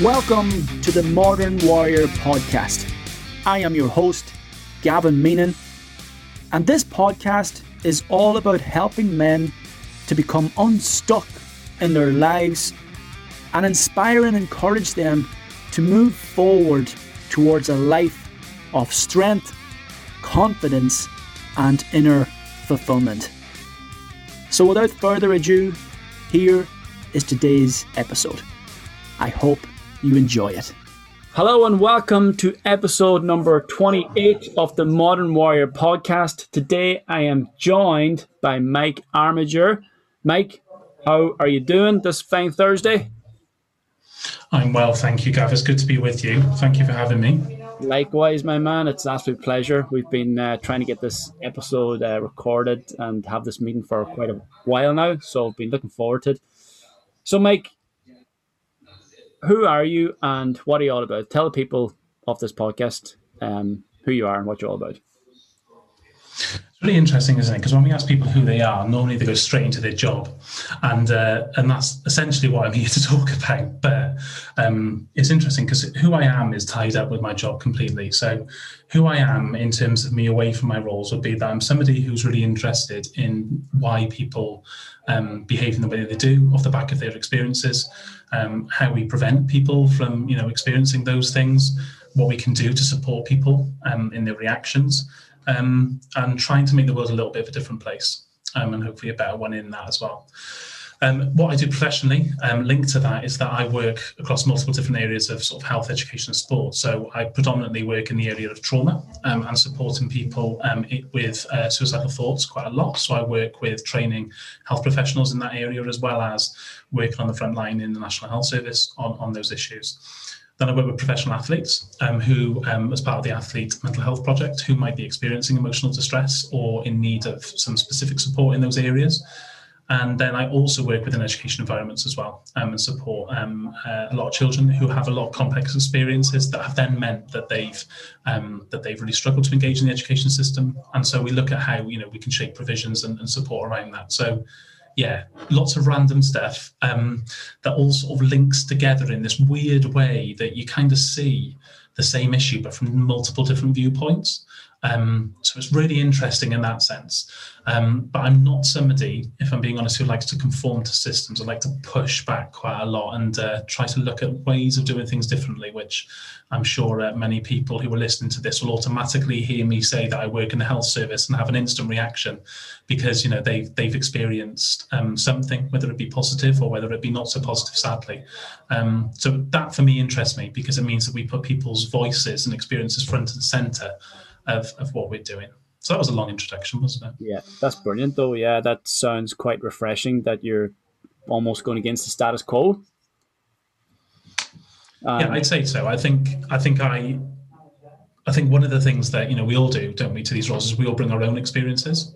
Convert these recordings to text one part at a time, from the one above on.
Welcome to the Modern Warrior podcast. I am your host, Gavin Meenan, and this podcast is all about helping men to become unstuck in their lives and inspire and encourage them to move forward towards a life of strength, confidence, and inner fulfillment. So, without further ado, here is today's episode. I hope you enjoy it. Hello and welcome to episode number 28 of the Modern Warrior podcast. Today I am joined by Mike Armiger. Mike, how are you doing this fine Thursday? I'm well, thank you, Gav. It's good to be with you. Thank you for having me. Likewise, my man. It's an absolute pleasure. We've been uh, trying to get this episode uh, recorded and have this meeting for quite a while now, so I've been looking forward to it. So, Mike, who are you and what are you all about? Tell the people of this podcast um, who you are and what you're all about. It's really interesting, isn't it? Because when we ask people who they are, normally they go straight into their job, and uh, and that's essentially what I'm here to talk about. But um, it's interesting because who I am is tied up with my job completely. So, who I am in terms of me away from my roles would be that I'm somebody who's really interested in why people um, behave in the way they do off the back of their experiences, um, how we prevent people from you know experiencing those things, what we can do to support people um, in their reactions um, and trying to make the world a little bit of a different place um, and hopefully a better one in that as well. Um, what I do professionally, um, linked to that, is that I work across multiple different areas of sort of health, education, and sport. So I predominantly work in the area of trauma um, and supporting people um, it, with uh, suicidal thoughts quite a lot. So I work with training health professionals in that area as well as working on the front line in the National Health Service on, on those issues. Then I work with professional athletes um, who, um, as part of the Athlete Mental Health Project, who might be experiencing emotional distress or in need of some specific support in those areas. And then I also work within education environments as well um, and support um, uh, a lot of children who have a lot of complex experiences that have then meant that they've um, that they've really struggled to engage in the education system. And so we look at how you know we can shape provisions and, and support around that. So yeah, lots of random stuff um, that all sort of links together in this weird way that you kind of see the same issue but from multiple different viewpoints. Um, so it's really interesting in that sense. Um, but I'm not somebody, if I'm being honest, who likes to conform to systems. I like to push back quite a lot and uh, try to look at ways of doing things differently, which I'm sure uh, many people who are listening to this will automatically hear me say that I work in the health service and have an instant reaction because you know they've they've experienced um, something, whether it be positive or whether it be not so positive, sadly. Um, so that for me interests me because it means that we put people's voices and experiences front and center of, of what we're doing. So that was a long introduction, wasn't it? Yeah, that's brilliant though. Yeah, that sounds quite refreshing that you're almost going against the status quo. Um, yeah, I'd say so. I think I think I I think one of the things that you know we all do, don't we, to these roles is we all bring our own experiences,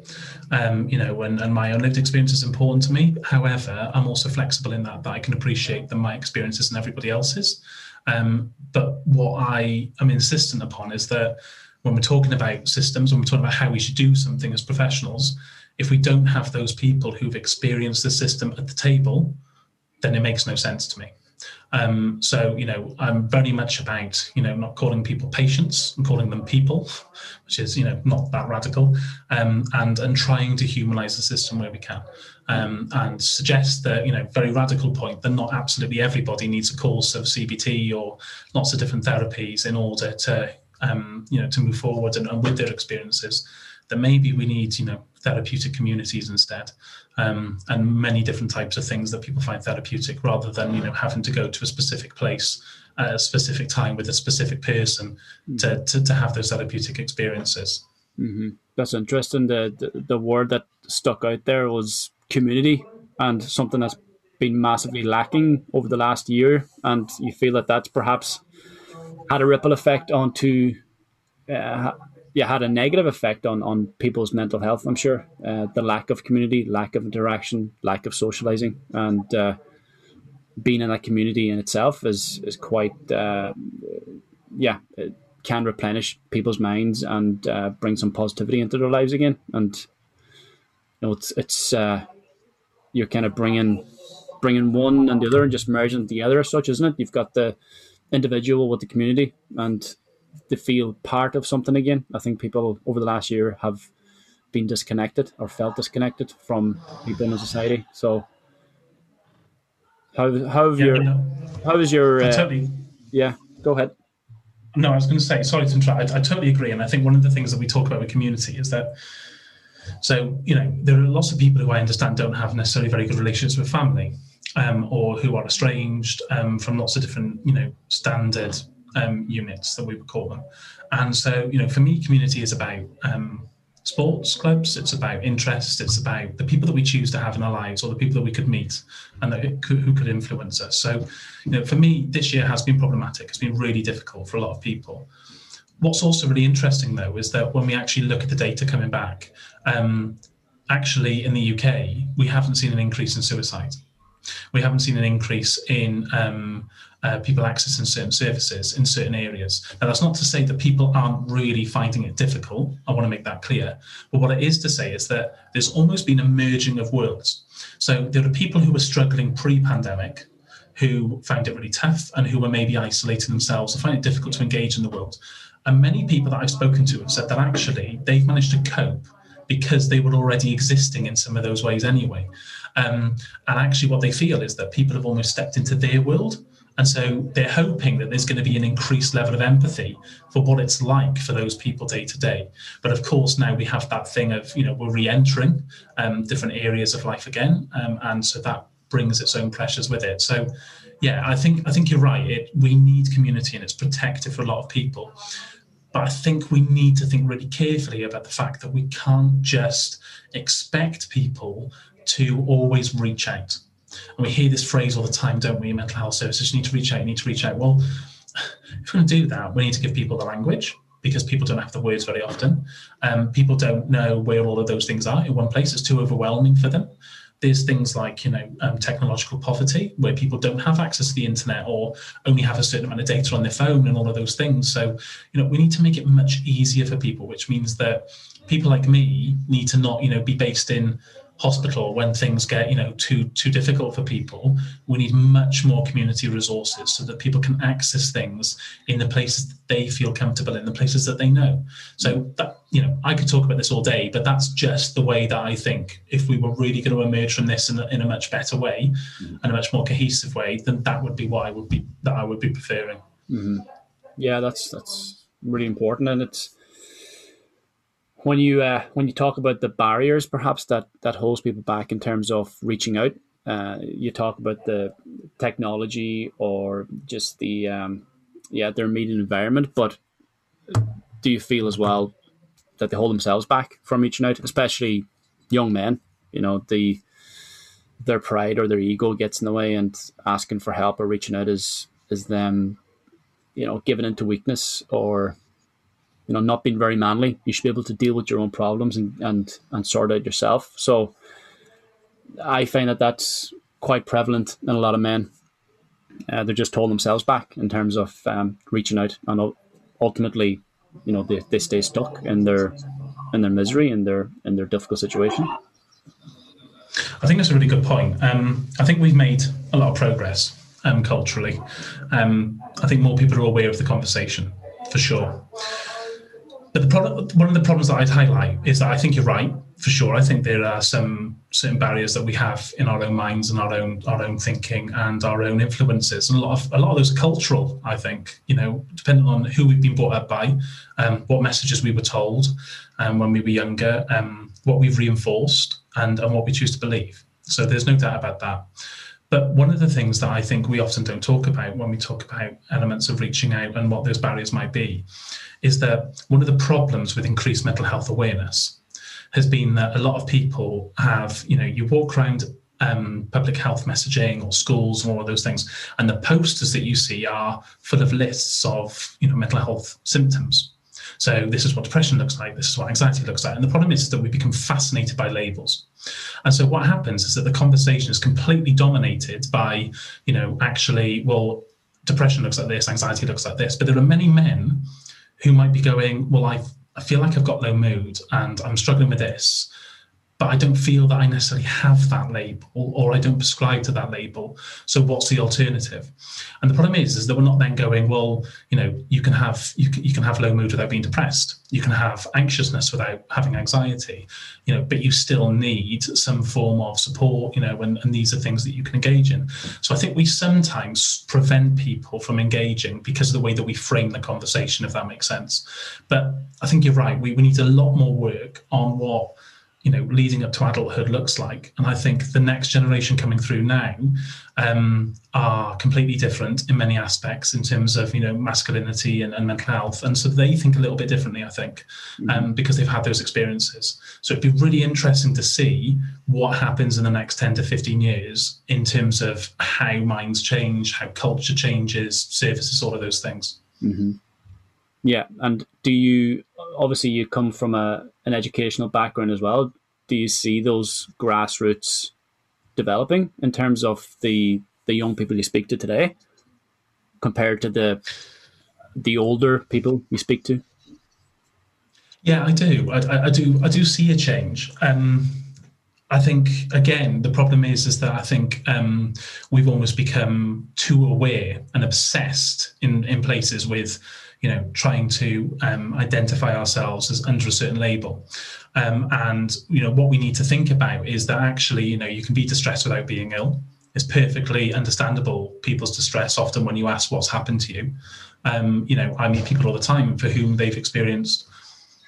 um, you know, and, and my own lived experience is important to me. However, I'm also flexible in that that I can appreciate that my experiences and everybody else's. Um, but what I am insistent upon is that when we're talking about systems, when we're talking about how we should do something as professionals, if we don't have those people who've experienced the system at the table, then it makes no sense to me. Um, so, you know, I'm very much about, you know, not calling people patients and calling them people, which is, you know, not that radical, um, and and trying to humanize the system where we can, um, and suggest that, you know, very radical point that not absolutely everybody needs a course of CBT or lots of different therapies in order to um, you know, to move forward and, and, with their experiences, that maybe we need, you know, therapeutic communities instead, um, and many different types of things that people find therapeutic, rather than you know having to go to a specific place at a specific time with a specific person mm-hmm. to, to, to have those therapeutic experiences. Mm-hmm. That's interesting. The, the the word that stuck out there was community, and something that's been massively lacking over the last year. And you feel that that's perhaps had a ripple effect onto uh, yeah had a negative effect on on people's mental health i'm sure uh, the lack of community lack of interaction lack of socializing and uh, being in that community in itself is is quite uh, yeah it can replenish people's minds and uh, bring some positivity into their lives again and you know it's it's uh, you're kind of bringing bringing one and the other and just merging together as such, isn't it? You've got the individual with the community and they feel part of something again. I think people over the last year have been disconnected or felt disconnected from people in the society. So, how how have yeah, your no, how is your uh, totally, yeah? Go ahead. No, I was going to say sorry to interrupt. I, I totally agree, and I think one of the things that we talk about with community is that. So you know, there are lots of people who I understand don't have necessarily very good relationships with family, um, or who are estranged um, from lots of different you know standard um, units that we would call them. And so, you know, for me, community is about um, sports clubs. It's about interest. It's about the people that we choose to have in our lives, or the people that we could meet, and that could, who could influence us. So, you know, for me, this year has been problematic. It's been really difficult for a lot of people. What's also really interesting, though, is that when we actually look at the data coming back, um, actually in the UK, we haven't seen an increase in suicide. We haven't seen an increase in um, uh, people accessing certain services in certain areas. Now, that's not to say that people aren't really finding it difficult. I want to make that clear. But what it is to say is that there's almost been a merging of worlds. So there are people who were struggling pre pandemic who found it really tough and who were maybe isolating themselves and find it difficult to engage in the world. And many people that I've spoken to have said that actually they've managed to cope because they were already existing in some of those ways anyway. Um, and actually, what they feel is that people have almost stepped into their world. And so they're hoping that there's going to be an increased level of empathy for what it's like for those people day to day. But of course, now we have that thing of, you know, we're re entering um, different areas of life again. Um, and so that brings its own pressures with it. So, yeah, I think I think you're right. It, we need community and it's protective for a lot of people. But I think we need to think really carefully about the fact that we can't just expect people to always reach out. And we hear this phrase all the time, don't we? Mental health services, you need to reach out, you need to reach out. Well, if we're going to do that, we need to give people the language because people don't have the words very often. Um, people don't know where all of those things are in one place. It's too overwhelming for them. There's things like, you know, um, technological poverty where people don't have access to the internet or only have a certain amount of data on their phone and all of those things. So, you know, we need to make it much easier for people, which means that people like me need to not, you know, be based in hospital when things get you know too too difficult for people we need much more community resources so that people can access things in the places that they feel comfortable in the places that they know so that you know i could talk about this all day but that's just the way that i think if we were really going to emerge from this in a, in a much better way mm-hmm. and a much more cohesive way then that would be what i would be that i would be preferring mm-hmm. yeah that's that's really important and it's when you uh, when you talk about the barriers, perhaps that that holds people back in terms of reaching out, uh, you talk about the technology or just the um, yeah their immediate environment. But do you feel as well that they hold themselves back from reaching out, especially young men? You know the their pride or their ego gets in the way, and asking for help or reaching out is is them, you know, giving into weakness or you know, not being very manly. You should be able to deal with your own problems and and, and sort out yourself. So I find that that's quite prevalent in a lot of men. Uh, they're just holding themselves back in terms of um, reaching out, and ultimately, you know, they, they stay stuck in their in their misery and their in their difficult situation. I think that's a really good point. Um, I think we've made a lot of progress um, culturally. Um, I think more people are aware of the conversation, for sure. But the one of the problems that I'd highlight is that I think you're right for sure. I think there are some certain barriers that we have in our own minds and our own our own thinking and our own influences, and a lot of a lot of those are cultural. I think you know, depending on who we've been brought up by, um, what messages we were told um, when we were younger, um, what we've reinforced, and and what we choose to believe. So there's no doubt about that. But one of the things that I think we often don't talk about when we talk about elements of reaching out and what those barriers might be is that one of the problems with increased mental health awareness has been that a lot of people have, you know, you walk around um, public health messaging or schools and all of those things, and the posters that you see are full of lists of, you know, mental health symptoms. So this is what depression looks like. This is what anxiety looks like. And the problem is that we become fascinated by labels. And so what happens is that the conversation is completely dominated by, you know, actually, well, depression looks like this, anxiety looks like this. But there are many men who might be going, well, I, I feel like I've got low mood and I'm struggling with this. But I don't feel that I necessarily have that label or I don't prescribe to that label. So what's the alternative? And the problem is, is that we're not then going, well, you know, you can have you can, you can have low mood without being depressed. You can have anxiousness without having anxiety, you know, but you still need some form of support, you know, and, and these are things that you can engage in. So I think we sometimes prevent people from engaging because of the way that we frame the conversation, if that makes sense. But I think you're right. We, we need a lot more work on what you know leading up to adulthood looks like and i think the next generation coming through now um, are completely different in many aspects in terms of you know masculinity and, and mental health and so they think a little bit differently i think mm-hmm. um, because they've had those experiences so it'd be really interesting to see what happens in the next 10 to 15 years in terms of how minds change how culture changes services all of those things mm-hmm. yeah and do you obviously you come from a an educational background as well. Do you see those grassroots developing in terms of the the young people you speak to today compared to the the older people you speak to? Yeah, I do. I, I do. I do see a change. Um, I think again the problem is is that I think um, we've almost become too aware and obsessed in in places with you know, trying to um, identify ourselves as under a certain label. Um, and you know, what we need to think about is that actually, you know, you can be distressed without being ill. It's perfectly understandable people's distress often when you ask what's happened to you. Um, you know, I meet people all the time for whom they've experienced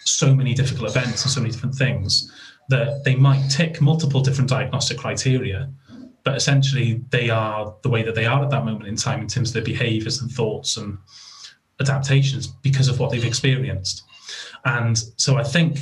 so many difficult events and so many different things that they might tick multiple different diagnostic criteria, but essentially they are the way that they are at that moment in time in terms of their behaviors and thoughts and adaptations because of what they've experienced. And so I think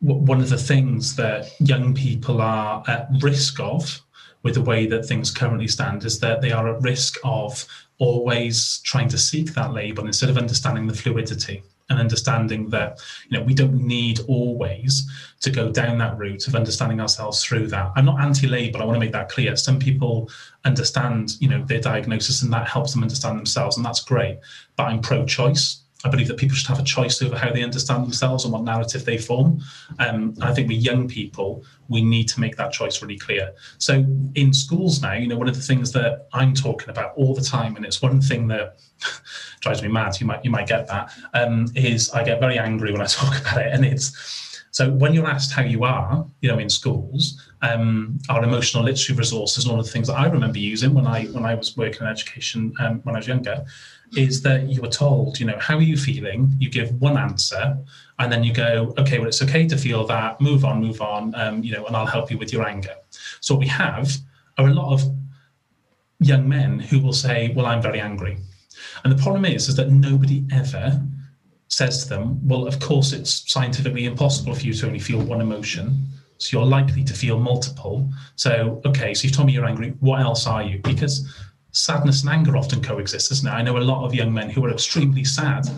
one of the things that young people are at risk of with the way that things currently stand is that they are at risk of always trying to seek that label instead of understanding the fluidity and understanding that you know we don't need always to go down that route of understanding ourselves through that. I'm not anti-label i want to make that clear. Some people understand you know their diagnosis and that helps them understand themselves and that's great. But i'm pro-choice I believe that people should have a choice over how they understand themselves and what narrative they form. Um, I think with young people, we need to make that choice really clear. So in schools now, you know, one of the things that I'm talking about all the time, and it's one thing that drives me mad. You might you might get that. Um, is I get very angry when I talk about it, and it's so when you're asked how you are, you know, in schools, um, our emotional literacy resources, one of the things that I remember using when I when I was working in education um, when I was younger, is that you were told, you know, how are you feeling? You give one answer, and then you go, okay, well, it's okay to feel that. Move on, move on, um, you know, and I'll help you with your anger. So what we have are a lot of young men who will say, well, I'm very angry, and the problem is, is that nobody ever says to them, well, of course, it's scientifically impossible for you to only feel one emotion. So you're likely to feel multiple. So, okay, so you've told me you're angry. What else are you? Because sadness and anger often coexist, isn't it? I know a lot of young men who are extremely sad,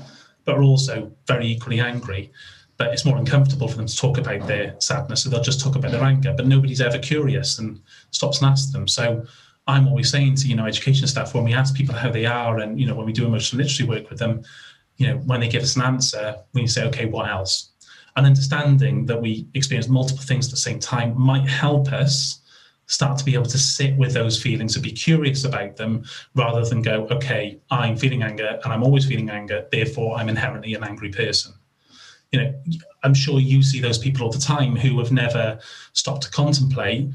but are also very equally angry. But it's more uncomfortable for them to talk about their sadness, so they'll just talk about their anger. But nobody's ever curious and stops and asks them. So I'm always saying to you know education staff when we ask people how they are, and you know when we do emotional literacy work with them, you know when they give us an answer, we say, okay, what else? And understanding that we experience multiple things at the same time might help us start to be able to sit with those feelings and be curious about them rather than go, okay, I'm feeling anger and I'm always feeling anger, therefore I'm inherently an angry person. You know, I'm sure you see those people all the time who have never stopped to contemplate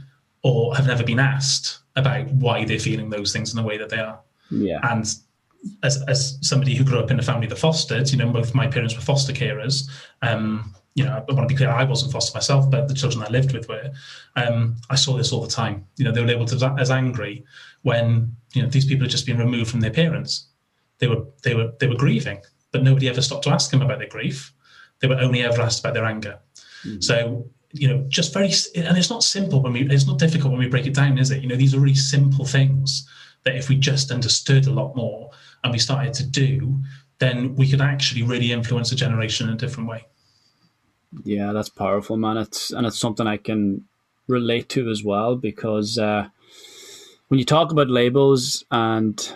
or have never been asked about why they're feeling those things in the way that they are. Yeah. And as, as somebody who grew up in a family that fostered, you know, both my parents were foster carers. Um, you know, I want to be clear, I wasn't foster myself, but the children I lived with were. Um, I saw this all the time. You know, they were able to as angry when you know these people had just been removed from their parents. They were they were they were grieving, but nobody ever stopped to ask them about their grief. They were only ever asked about their anger. Mm. So you know, just very and it's not simple when we it's not difficult when we break it down, is it? You know, these are really simple things that if we just understood a lot more and we started to do, then we could actually really influence a generation in a different way. Yeah, that's powerful, man. It's and it's something I can relate to as well because uh, when you talk about labels and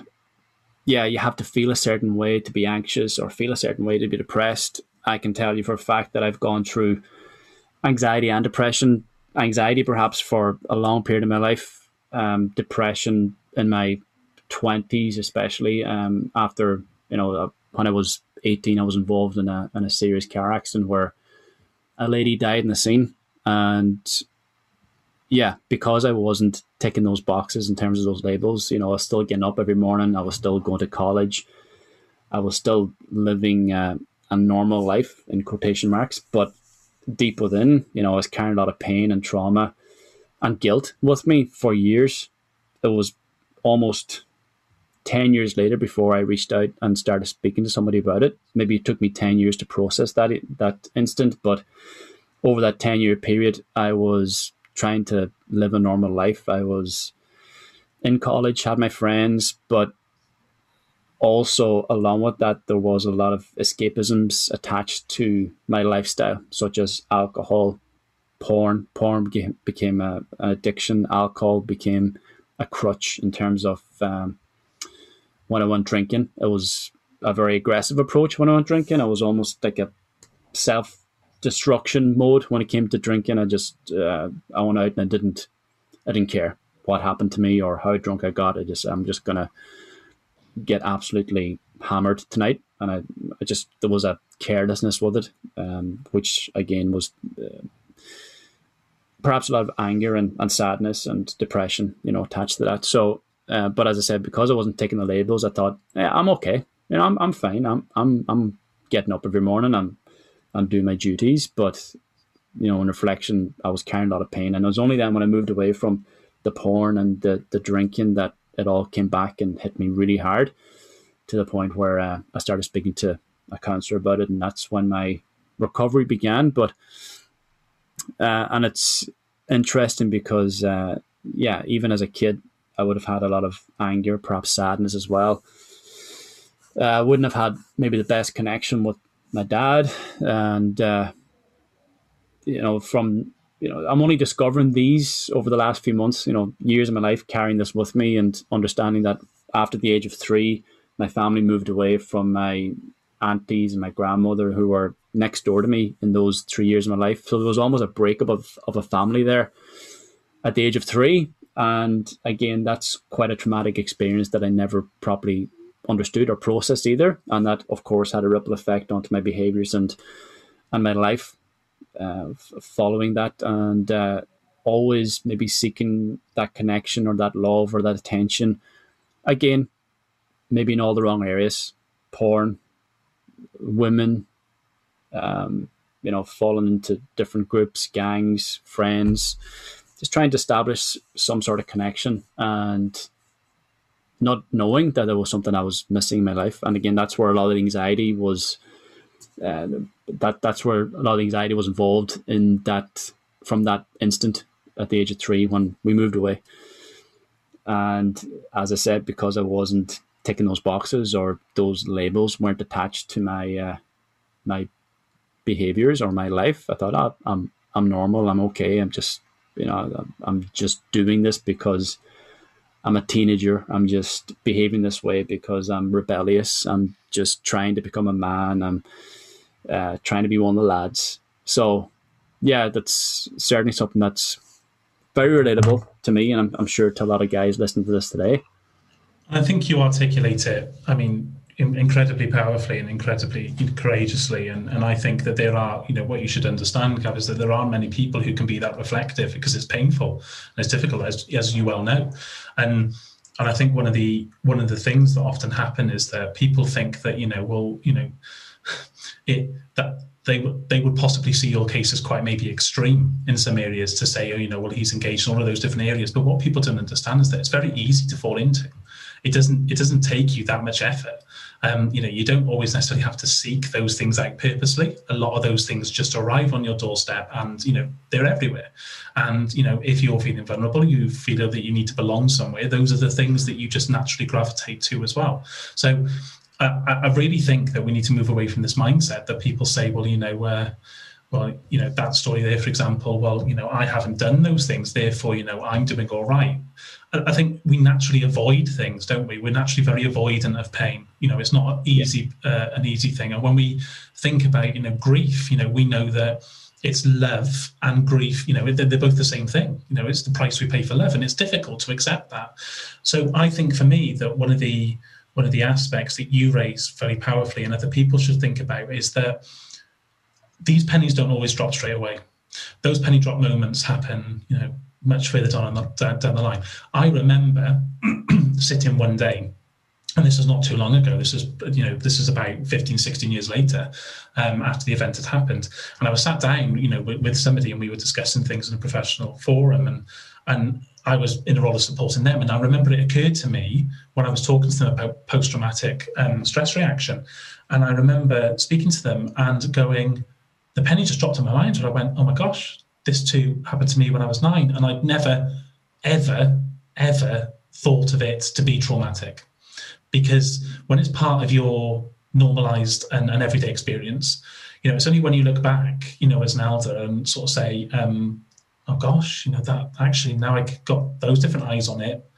yeah, you have to feel a certain way to be anxious or feel a certain way to be depressed. I can tell you for a fact that I've gone through anxiety and depression anxiety perhaps for a long period of my life, um, depression in my twenties, especially um, after you know uh, when I was eighteen, I was involved in a in a serious car accident where a lady died in the scene, and yeah, because I wasn't ticking those boxes in terms of those labels, you know, I was still getting up every morning. I was still going to college. I was still living uh, a normal life in quotation marks, but deep within, you know, I was carrying a lot of pain and trauma and guilt with me for years. It was almost 10 years later before I reached out and started speaking to somebody about it. Maybe it took me 10 years to process that that instant, but over that 10 year period, I was trying to live a normal life. I was in college, had my friends, but also along with that, there was a lot of escapisms attached to my lifestyle, such as alcohol, porn. Porn became, a, an addiction. Alcohol became a crutch in terms of um, when I went drinking. It was a very aggressive approach when I went drinking. I was almost like a self destruction mode when it came to drinking. I just uh, I went out and I didn't I didn't care what happened to me or how drunk I got. I just I'm just gonna get absolutely hammered tonight, and I, I just there was a carelessness with it, um, which again was. Uh, perhaps a lot of anger and, and sadness and depression, you know, attached to that. So, uh, but as I said, because I wasn't taking the labels, I thought, yeah, I'm okay. You know, I'm, I'm fine. I'm, I'm, I'm getting up every morning. I'm, I'm doing my duties. But, you know, in reflection, I was carrying a lot of pain. And it was only then when I moved away from the porn and the, the drinking that it all came back and hit me really hard to the point where uh, I started speaking to a counselor about it, and that's when my recovery began. But uh, and it's interesting because uh, yeah, even as a kid, I would have had a lot of anger, perhaps sadness as well. Uh, I wouldn't have had maybe the best connection with my dad, and uh, you know from you know, I'm only discovering these over the last few months, you know, years of my life carrying this with me and understanding that after the age of three, my family moved away from my aunties and my grandmother who were next door to me in those three years of my life. So there was almost a breakup of, of a family there at the age of three. And again, that's quite a traumatic experience that I never properly understood or processed either. And that, of course, had a ripple effect onto my behaviors and and my life uh, following that and uh, always maybe seeking that connection or that love or that attention. Again, maybe in all the wrong areas porn, women, um, you know, falling into different groups, gangs, friends, just trying to establish some sort of connection and not knowing that there was something I was missing in my life. And again, that's where a lot of anxiety was uh, that that's where a lot of anxiety was involved in that from that instant at the age of three when we moved away. And as I said, because I wasn't ticking those boxes or those labels weren't attached to my uh, my behaviors or my life, I thought oh, I'm I'm normal, I'm okay, I'm just you know I'm just doing this because I'm a teenager. I'm just behaving this way because I'm rebellious. I'm just trying to become a man. I'm uh, trying to be one of the lads. So, yeah, that's certainly something that's very relatable to me, and I'm, I'm sure to a lot of guys listening to this today. I think you articulate it. I mean, incredibly powerfully and incredibly courageously. And, and I think that there are, you know, what you should understand, Gav, is that there are many people who can be that reflective because it's painful and it's difficult, as, as you well know. And and I think one of the one of the things that often happen is that people think that, you know, well, you know, it that they would they would possibly see your case as quite maybe extreme in some areas to say, oh, you know, well, he's engaged in all of those different areas. But what people don't understand is that it's very easy to fall into. It doesn't it doesn't take you that much effort. Um, you know, you don't always necessarily have to seek those things out purposely. A lot of those things just arrive on your doorstep, and you know they're everywhere. And you know, if you're feeling vulnerable, you feel that you need to belong somewhere. Those are the things that you just naturally gravitate to as well. So I, I, really think that we need to move away from this mindset that people say, well, you know, uh, well, you know, that story there, for example, well, you know, I haven't done those things, therefore, you know, I'm doing all right. I, think we naturally avoid things, don't we? We're naturally very avoidant of pain. You know, it's not easy, uh, an easy thing. And when we think about, you know, grief, you know, we know that it's love and grief. You know, they're, they're, both the same thing. You know, it's the price we pay for love, and it's difficult to accept that. So I think for me that one of the one of the aspects that you raise very powerfully, and other people should think about, is that these pennies don't always drop straight away. Those penny drop moments happen, you know, much further down, the, down the line. I remember sitting one day and this is not too long ago this is you know this is about 15 16 years later um, after the event had happened and i was sat down you know with, with, somebody and we were discussing things in a professional forum and and i was in a role of supporting them and i remember it occurred to me when i was talking to them about post-traumatic um, stress reaction and i remember speaking to them and going the penny just dropped in my mind and i went oh my gosh this too happened to me when i was nine. And i'd never ever ever thought of it to be traumatic. Because when it's part of your normalized and, and everyday experience, you know, it's only when you look back, you know, as an elder and sort of say, um, oh gosh, you know, that actually now I got those different eyes on it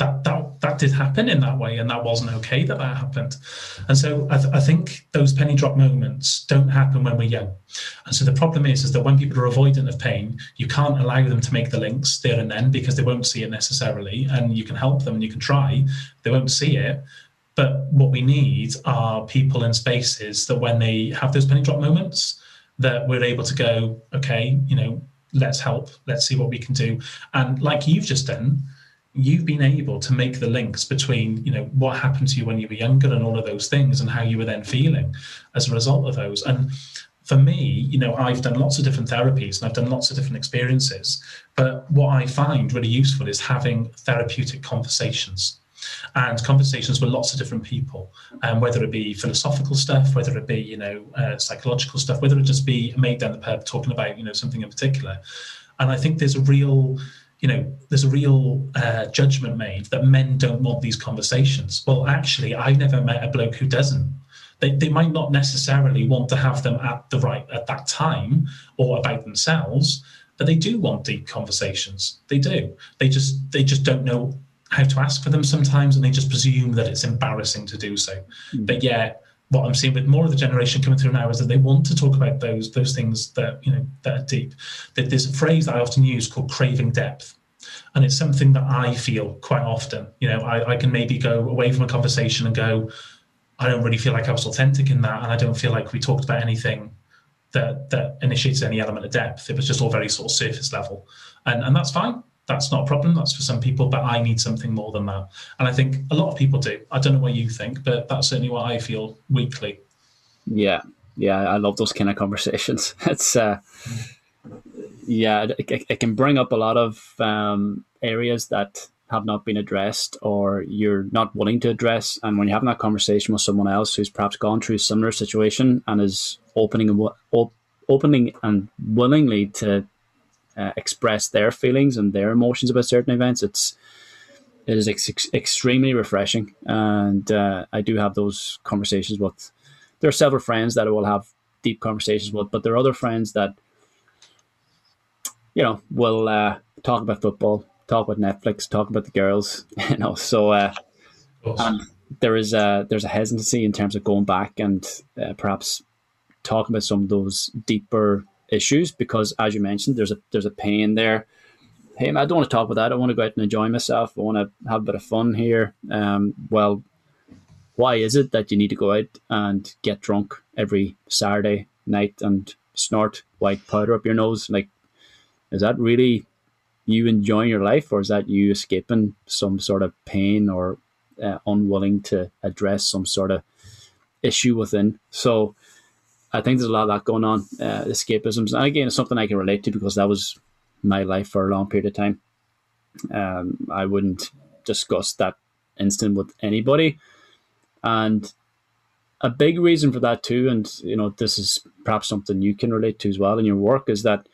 that that that did happen in that way, and that wasn't okay that that happened. And so I, th- I, think those penny drop moments don't happen when we're young. And so the problem is is that when people are avoidant of pain, you can't allow them to make the links there and then because they won't see it necessarily. And you can help them and you can try, they won't see it. But what we need are people in spaces that when they have those penny drop moments, that we're able to go, okay, you know, let's help, let's see what we can do. And like you've just done you've been able to make the links between you know what happened to you when you were younger and all of those things and how you were then feeling as a result of those and for me you know i've done lots of different therapies and i've done lots of different experiences but what i find really useful is having therapeutic conversations and conversations with lots of different people, um, whether it be philosophical stuff, whether it be you know uh, psychological stuff, whether it just be made down the pub talking about you know something in particular. And I think there's a real you know, there's a real uh, judgment made that men don't want these conversations. Well, actually, I've never met a bloke who doesn't. They, they might not necessarily want to have them at the right at that time or about themselves, but they do want deep conversations. They do. They just they just don't know how to ask for them sometimes, and they just presume that it's embarrassing to do so. Mm. But yeah, what I'm seeing with more of the generation coming through now is that they want to talk about those those things that you know that are deep. There's a phrase I often use called craving depth, and it's something that I feel quite often. You know, I, I can maybe go away from a conversation and go, I don't really feel like I was authentic in that, and I don't feel like we talked about anything that that initiates any element of depth. It was just all very sort of surface level, and and that's fine that's not a problem. That's for some people, but I need something more than that. And I think a lot of people do. I don't know what you think, but that's certainly what I feel weekly. Yeah, yeah, I love those kind of conversations. It's uh, yeah, it, it, can bring up a lot of um, areas that have not been addressed or you're not willing to address. And when you're having that conversation with someone else who's perhaps gone through a similar situation and is opening opening and willingly to uh, express their feelings and their emotions about certain events, it's it is ex- extremely refreshing. And uh, I do have those conversations with. There are several friends that I will have deep conversations with, but there are other friends that you know will uh, talk about football, talk about Netflix, talk about the girls. You know, so uh, and there is a there's a hesitancy in terms of going back and uh, perhaps talking about some of those deeper issues because, as you mentioned, there's a there's a pain there. Hey, I don't want to talk about that. I want to go out and enjoy myself. I want to have a bit of fun here. Um, well, why is it that you need to go out and get drunk every Saturday night and snort white powder up your nose? Like, is that really you enjoying your life, or is that you escaping some sort of pain or uh, unwilling to address some sort of issue within? So, I think there's a lot of that going on, uh, escapisms. And again, it's something I can relate to because that was my life for a long period of time. Um, I wouldn't discuss that instant with anybody. And a big reason for that too, and you know, this is perhaps something you can relate to as well in your work, is that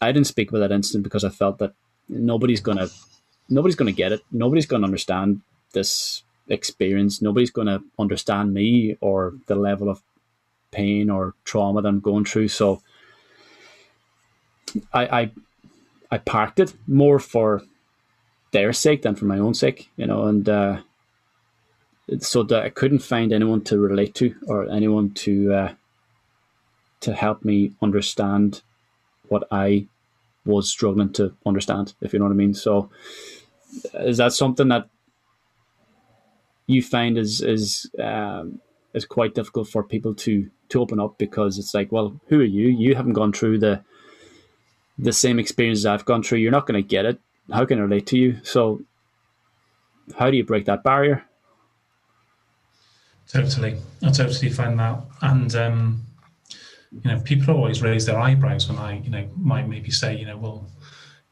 I didn't speak about that instant because I felt that nobody's gonna nobody's gonna get it. Nobody's gonna understand this experience. Nobody's gonna understand me or the level of pain or trauma that I'm going through. So I I, I parked it more for their sake than for my own sake, you know, and uh, so that I couldn't find anyone to relate to or anyone to uh, to help me understand what I was struggling to understand, if you know what I mean. So, is that something that you find is is um, is quite difficult for people to to open up because it's like, well, who are you? You haven't gone through the the same experiences I've gone through. You're not going to get it. How can I relate to you? So, how do you break that barrier? Totally, I totally find that, and um, you know, people always raise their eyebrows when I, you know, might maybe say, you know, well,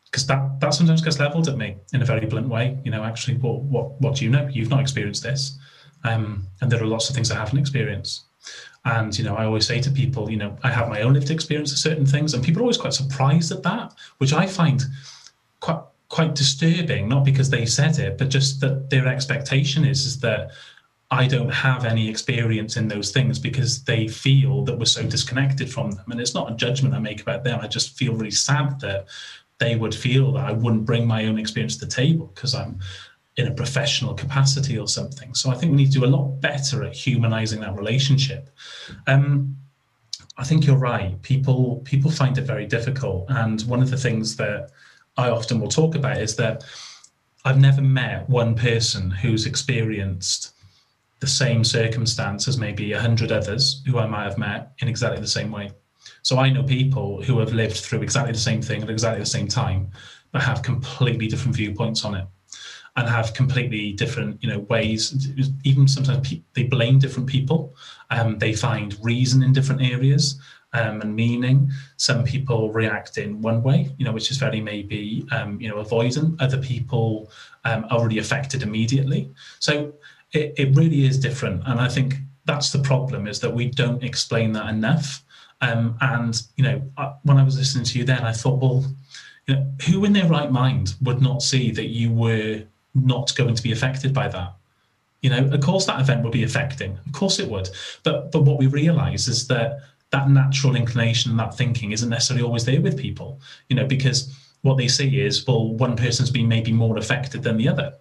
because that that sometimes gets leveled at me in a very blunt way. You know, actually, well, what what do you know? You've not experienced this, um, and there are lots of things I haven't experienced. And you know, I always say to people, you know, I have my own lived experience of certain things, and people are always quite surprised at that, which I find quite quite disturbing. Not because they said it, but just that their expectation is is that I don't have any experience in those things because they feel that we're so disconnected from them. And it's not a judgment I make about them. I just feel really sad that they would feel that I wouldn't bring my own experience to the table because I'm in a professional capacity or something. So I think we need to do a lot better at humanizing that relationship. Um, I think you're right. People people find it very difficult, and one of the things that I often will talk about is that I've never met one person who's experienced the same circumstance as maybe a hundred others who I might have met in exactly the same way. So I know people who have lived through exactly the same thing at exactly the same time, but have completely different viewpoints on it and have completely different, you know, ways. Even sometimes pe- they blame different people. Um, they find reason in different areas um, and meaning. Some people react in one way, you know, which is very maybe, um, you know, avoidant. Other people um, are already affected immediately. So it, it really is different. And I think that's the problem is that we don't explain that enough. Um, and, you know, I, when I was listening to you then, I thought, well, you know, who in their right mind would not see that you were not going to be affected by that? You know, of course that event would be affecting. Of course it would. But but what we realize is that that natural inclination and that thinking isn't necessarily always there with people, you know, because what they see is, well, one person's been maybe more affected than the other.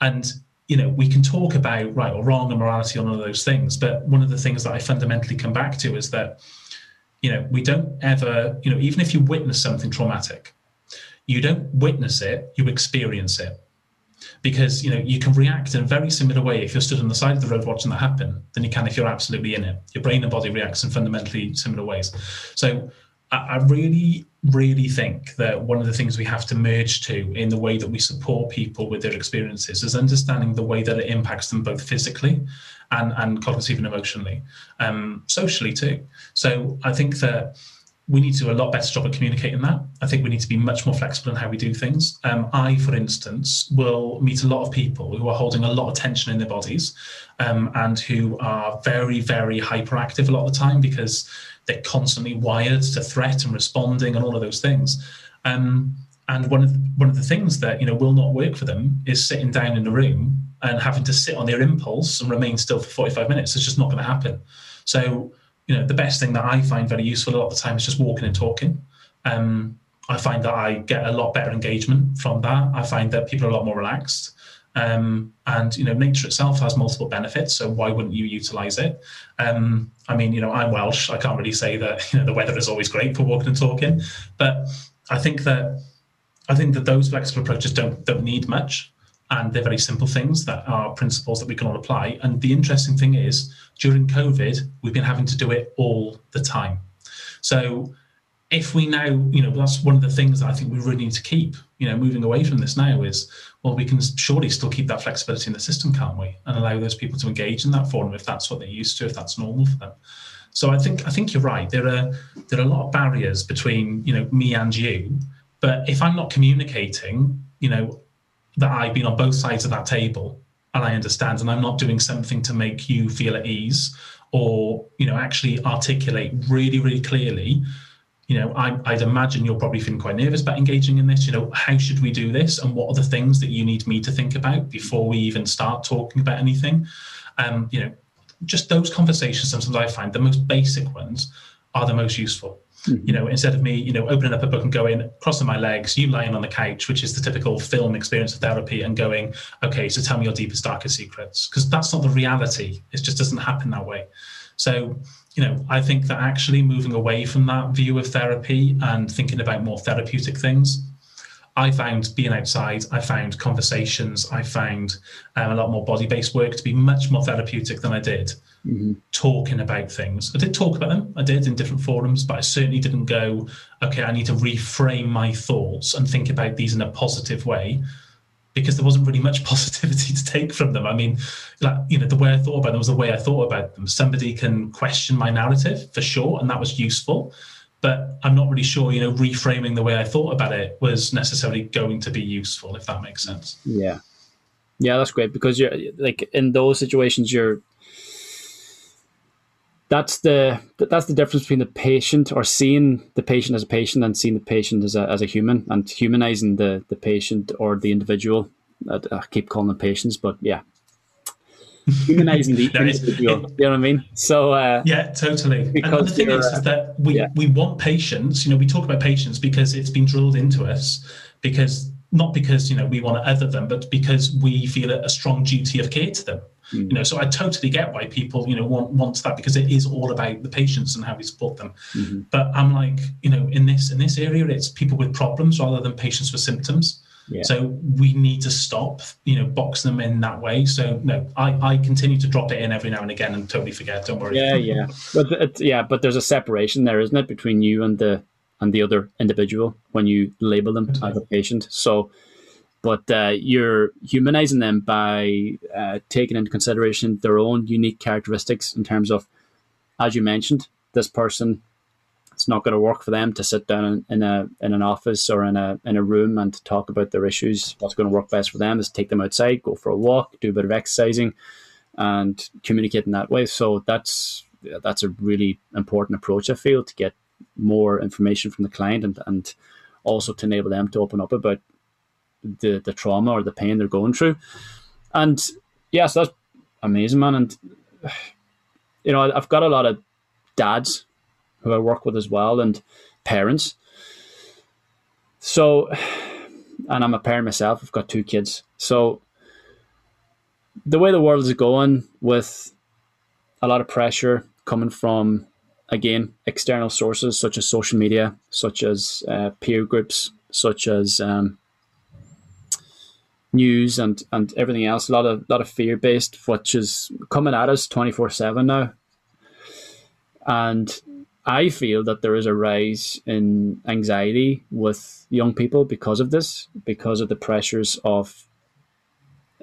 And you know, we can talk about right or wrong and morality on all of those things, but one of the things that I fundamentally come back to is that, you know, we don't ever, you know, even if you witness something traumatic, you don't witness it, you experience it. Because you know you can react in a very similar way if you're stood on the side of the road watching that happen than you can if you're absolutely in it. Your brain and body reacts in fundamentally similar ways. So I really, really think that one of the things we have to merge to in the way that we support people with their experiences is understanding the way that it impacts them both physically and, and cognitively and emotionally, um, socially too. So I think that we need to do a lot better job at communicating that. I think we need to be much more flexible in how we do things. Um, I, for instance, will meet a lot of people who are holding a lot of tension in their bodies um, and who are very, very hyperactive a lot of the time because they're constantly wired to threat and responding and all of those things. Um, and one of the, one of the things that you know will not work for them is sitting down in a room and having to sit on their impulse and remain still for 45 minutes. It's just not going to happen. So you know the best thing that I find very useful a lot of the time is just walking and talking. Um, I find that I get a lot better engagement from that. I find that people are a lot more relaxed. Um, and you know, nature itself has multiple benefits, so why wouldn't you utilize it? Um, I mean, you know, I'm Welsh. I can't really say that you know the weather is always great for walking and talking, but I think that I think that those flexible approaches don't don't need much, and they're very simple things that are principles that we can all apply. And the interesting thing is, during COVID, we've been having to do it all the time. So if we now, you know, that's one of the things that I think we really need to keep, you know, moving away from this now is, well, we can surely still keep that flexibility in the system, can't we? And allow those people to engage in that forum if that's what they're used to, if that's normal for them. So I think I think you're right. There are there are a lot of barriers between you know me and you, but if I'm not communicating, you know, that I've been on both sides of that table and I understand, and I'm not doing something to make you feel at ease, or you know, actually articulate really really clearly you know, I, I'd imagine you're probably feeling quite nervous about engaging in this. You know, how should we do this, and what are the things that you need me to think about before we even start talking about anything? Um, you know, just those conversations. Sometimes I find the most basic ones are the most useful. Mm-hmm. You know, instead of me, you know, opening up a book and going, crossing my legs, you lying on the couch, which is the typical film experience of therapy, and going, okay, so tell me your deepest, darkest secrets. Because that's not the reality. It just doesn't happen that way. So, you know, I think that actually moving away from that view of therapy and thinking about more therapeutic things I found being outside, I found conversations, I found um, a lot more body based work to be much more therapeutic than I did mm-hmm. talking about things. I did talk about them, I did in different forums, but I certainly didn't go, okay, I need to reframe my thoughts and think about these in a positive way because there wasn't really much positivity to take from them. I mean, like, you know, the way I thought about them was the way I thought about them. Somebody can question my narrative for sure, and that was useful but I'm not really sure, you know, reframing the way I thought about it was necessarily going to be useful, if that makes sense. Yeah. Yeah, that's great because you're like in those situations, you're that's the that's the difference between the patient or seeing the patient as a patient and seeing the patient as a, as a human and humanizing the the patient or the individual. I, I keep calling them patients, but yeah, humanizing the individual. you know what I mean? So uh, yeah, totally. Because and the thing is, is that we yeah. we want patience. You know, we talk about patience because it's been drilled into us. Because not because you know we want to other them, but because we feel a strong duty of care to them. Mm. You know, so I totally get why people you know want want that because it is all about the patients and how we support them. Mm-hmm. But I'm like, you know, in this in this area, it's people with problems rather than patients with symptoms. Yeah. So we need to stop, you know, box them in that way. So no, I, I continue to drop it in every now and again and totally forget. Don't worry. Yeah, yeah, but yeah, but there's a separation there, isn't it, between you and the and the other individual when you label them as a patient. So, but uh, you're humanizing them by uh, taking into consideration their own unique characteristics in terms of, as you mentioned, this person it's not going to work for them to sit down in, a in an office or in a in a room and to talk about their issues. What's going to work best for them is take them outside, go for a walk, do a bit of exercising, and communicate in that way. So that's that's a really important approach I feel to get more information from the client and and also to enable them to open up about the the trauma or the pain they're going through. And yes, that's amazing, man. And you know, I've got a lot of dads who I work with as well, and parents. So, and I'm a parent myself. I've got two kids. So, the way the world is going, with a lot of pressure coming from, again, external sources such as social media, such as uh, peer groups, such as um, news and and everything else. A lot of lot of fear based, which is coming at us twenty four seven now. And I feel that there is a rise in anxiety with young people because of this, because of the pressures of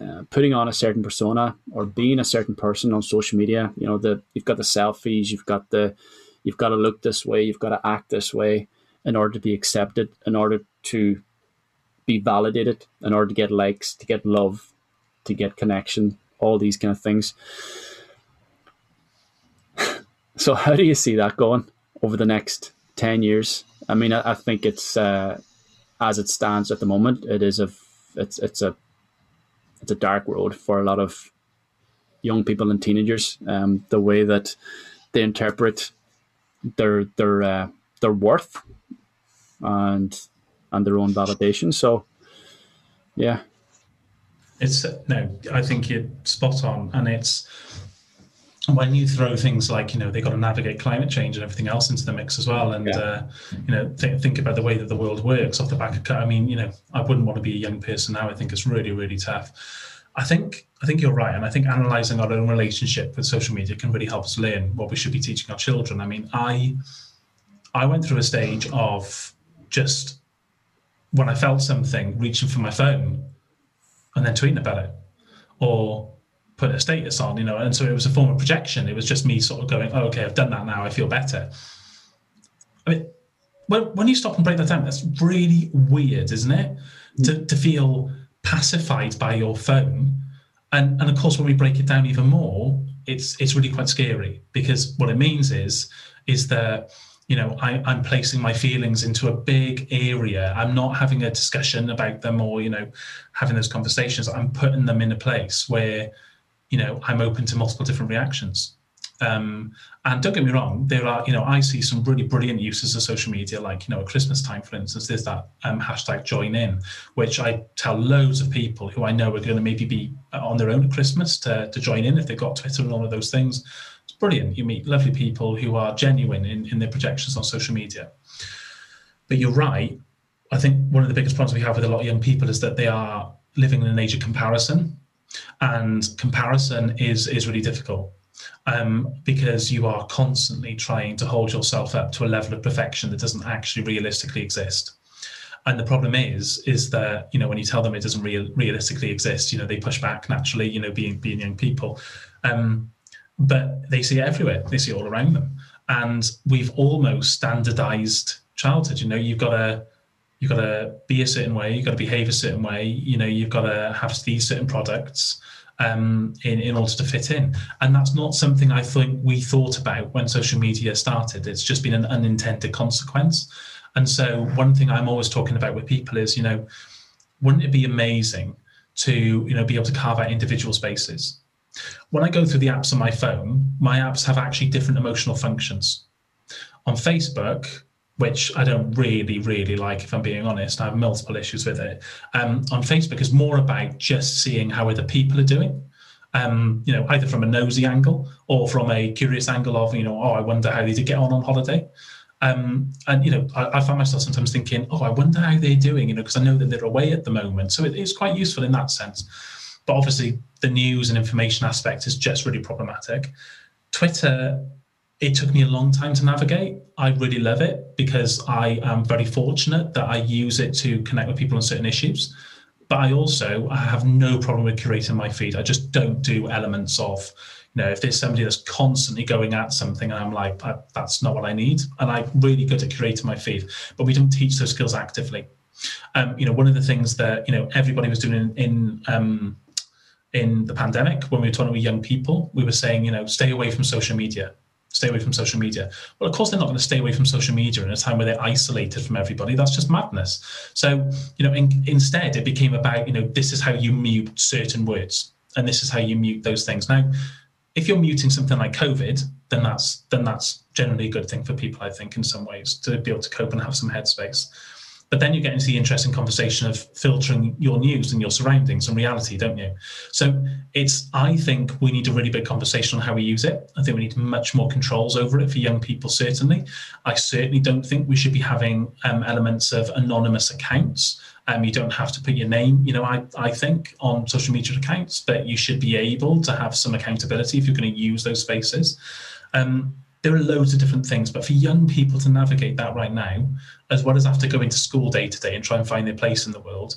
uh, putting on a certain persona or being a certain person on social media. You know, the you've got the selfies, you've got the you've got to look this way, you've got to act this way in order to be accepted, in order to be validated, in order to get likes, to get love, to get connection, all these kind of things. So how do you see that going over the next ten years? I mean, I, I think it's uh, as it stands at the moment, it is a it's it's a it's a dark road for a lot of young people and teenagers. Um, the way that they interpret their their uh, their worth and and their own validation. So, yeah, it's no. I think you're spot on, and it's when you throw things like you know they've got to navigate climate change and everything else into the mix as well and yeah. uh, you know th- think about the way that the world works off the back of i mean you know i wouldn't want to be a young person now i think it's really really tough i think i think you're right and i think analyzing our own relationship with social media can really help us learn what we should be teaching our children i mean i i went through a stage of just when i felt something reaching for my phone and then tweeting about it or put a status on, you know, and so it was a form of projection. It was just me sort of going, oh, okay, I've done that now, I feel better. I mean, when, when you stop and break that down, that's really weird, isn't it? Mm. To, to feel pacified by your phone. And, and of course, when we break it down even more, it's it's really quite scary because what it means is is that you know I, i'm placing my feelings into a big area i'm not having a discussion about them or you know having those conversations i'm putting them in a place where you know, I'm open to multiple different reactions. Um, and don't get me wrong, there are, you know, I see some really brilliant uses of social media, like, you know, at Christmas time, for instance, there's that um, hashtag join in, which I tell loads of people who I know are going to maybe be on their own at Christmas to, to join in if they've got Twitter and all of those things. Brilliant. You meet lovely people who are genuine in, in their projections on social media. But you're right. I think one of the biggest problems we have with a lot of young people is that they are living in an age of comparison. And comparison is is really difficult um, because you are constantly trying to hold yourself up to a level of perfection that doesn't actually realistically exist. And the problem is, is that you know when you tell them it doesn't real, realistically exist, you know they push back naturally. You know, being being young people, um, but they see it everywhere. They see it all around them, and we've almost standardized childhood. You know, you've got to you've got to be a certain way, you've got to behave a certain way. You know, you've got to have these certain products um, in, in order to fit in. And that's not something I think we thought about when social media started. It's just been an unintended consequence. And so, one thing I'm always talking about with people is, you know, wouldn't it be amazing to, you know, be able to carve out individual spaces? When I go through the apps on my phone, my apps have actually different emotional functions. On Facebook, which I don't really, really like, if I'm being honest. I have multiple issues with it. Um, on Facebook is more about just seeing how other people are doing. Um, you know, either from a nosy angle or from a curious angle of, you know, oh, I wonder how they did get on on holiday. Um, and you know, I, I, find myself sometimes thinking, oh, I wonder how they're doing, you know, because I know that they're away at the moment. So it is quite useful in that sense. But obviously, the news and information aspect is just really problematic. Twitter it took me a long time to navigate. I really love it because I am very fortunate that I use it to connect with people on certain issues. But I also I have no problem with curating my feed. I just don't do elements of, you know, if there's somebody that's constantly going at something and I'm like, that's not what I need. And I'm really good at curating my feed, but we don't teach those skills actively. Um, you know, one of the things that, you know, everybody was doing in, in um, in the pandemic when we were talking with young people, we were saying, you know, stay away from social media stay away from social media. Well, of course, they're not going to stay away from social media in a time where they're isolated from everybody. That's just madness. So, you know, in, instead, it became about, you know, this is how you mute certain words and this is how you mute those things. Now, if you're muting something like COVID, then that's then that's generally a good thing for people, I think, in some ways, to be able to cope and have some headspace. But then you get into the interesting conversation of filtering your news and your surroundings and reality, don't you? So it's, I think we need a really big conversation on how we use it. I think we need much more controls over it for young people, certainly. I certainly don't think we should be having um, elements of anonymous accounts. Um, you don't have to put your name, you know, I, I think, on social media accounts, but you should be able to have some accountability if you're going to use those spaces. Um, there are loads of different things, but for young people to navigate that right now, as well as have to go into school day to day and try and find their place in the world,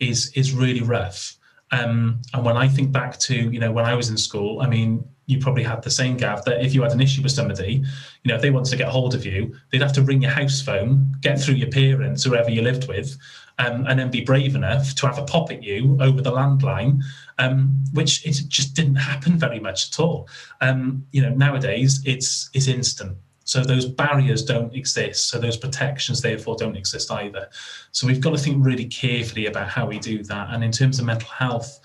is is really rough. Um, and when I think back to you know when I was in school, I mean, you probably had the same gav that if you had an issue with somebody, you know, if they wanted to get hold of you, they'd have to ring your house phone, get through your parents, whoever you lived with, um, and then be brave enough to have a pop at you over the landline, um, which it just didn't happen very much at all. Um, you know, nowadays it's it's instant. So those barriers don't exist. So those protections, therefore, don't exist either. So we've got to think really carefully about how we do that. And in terms of mental health,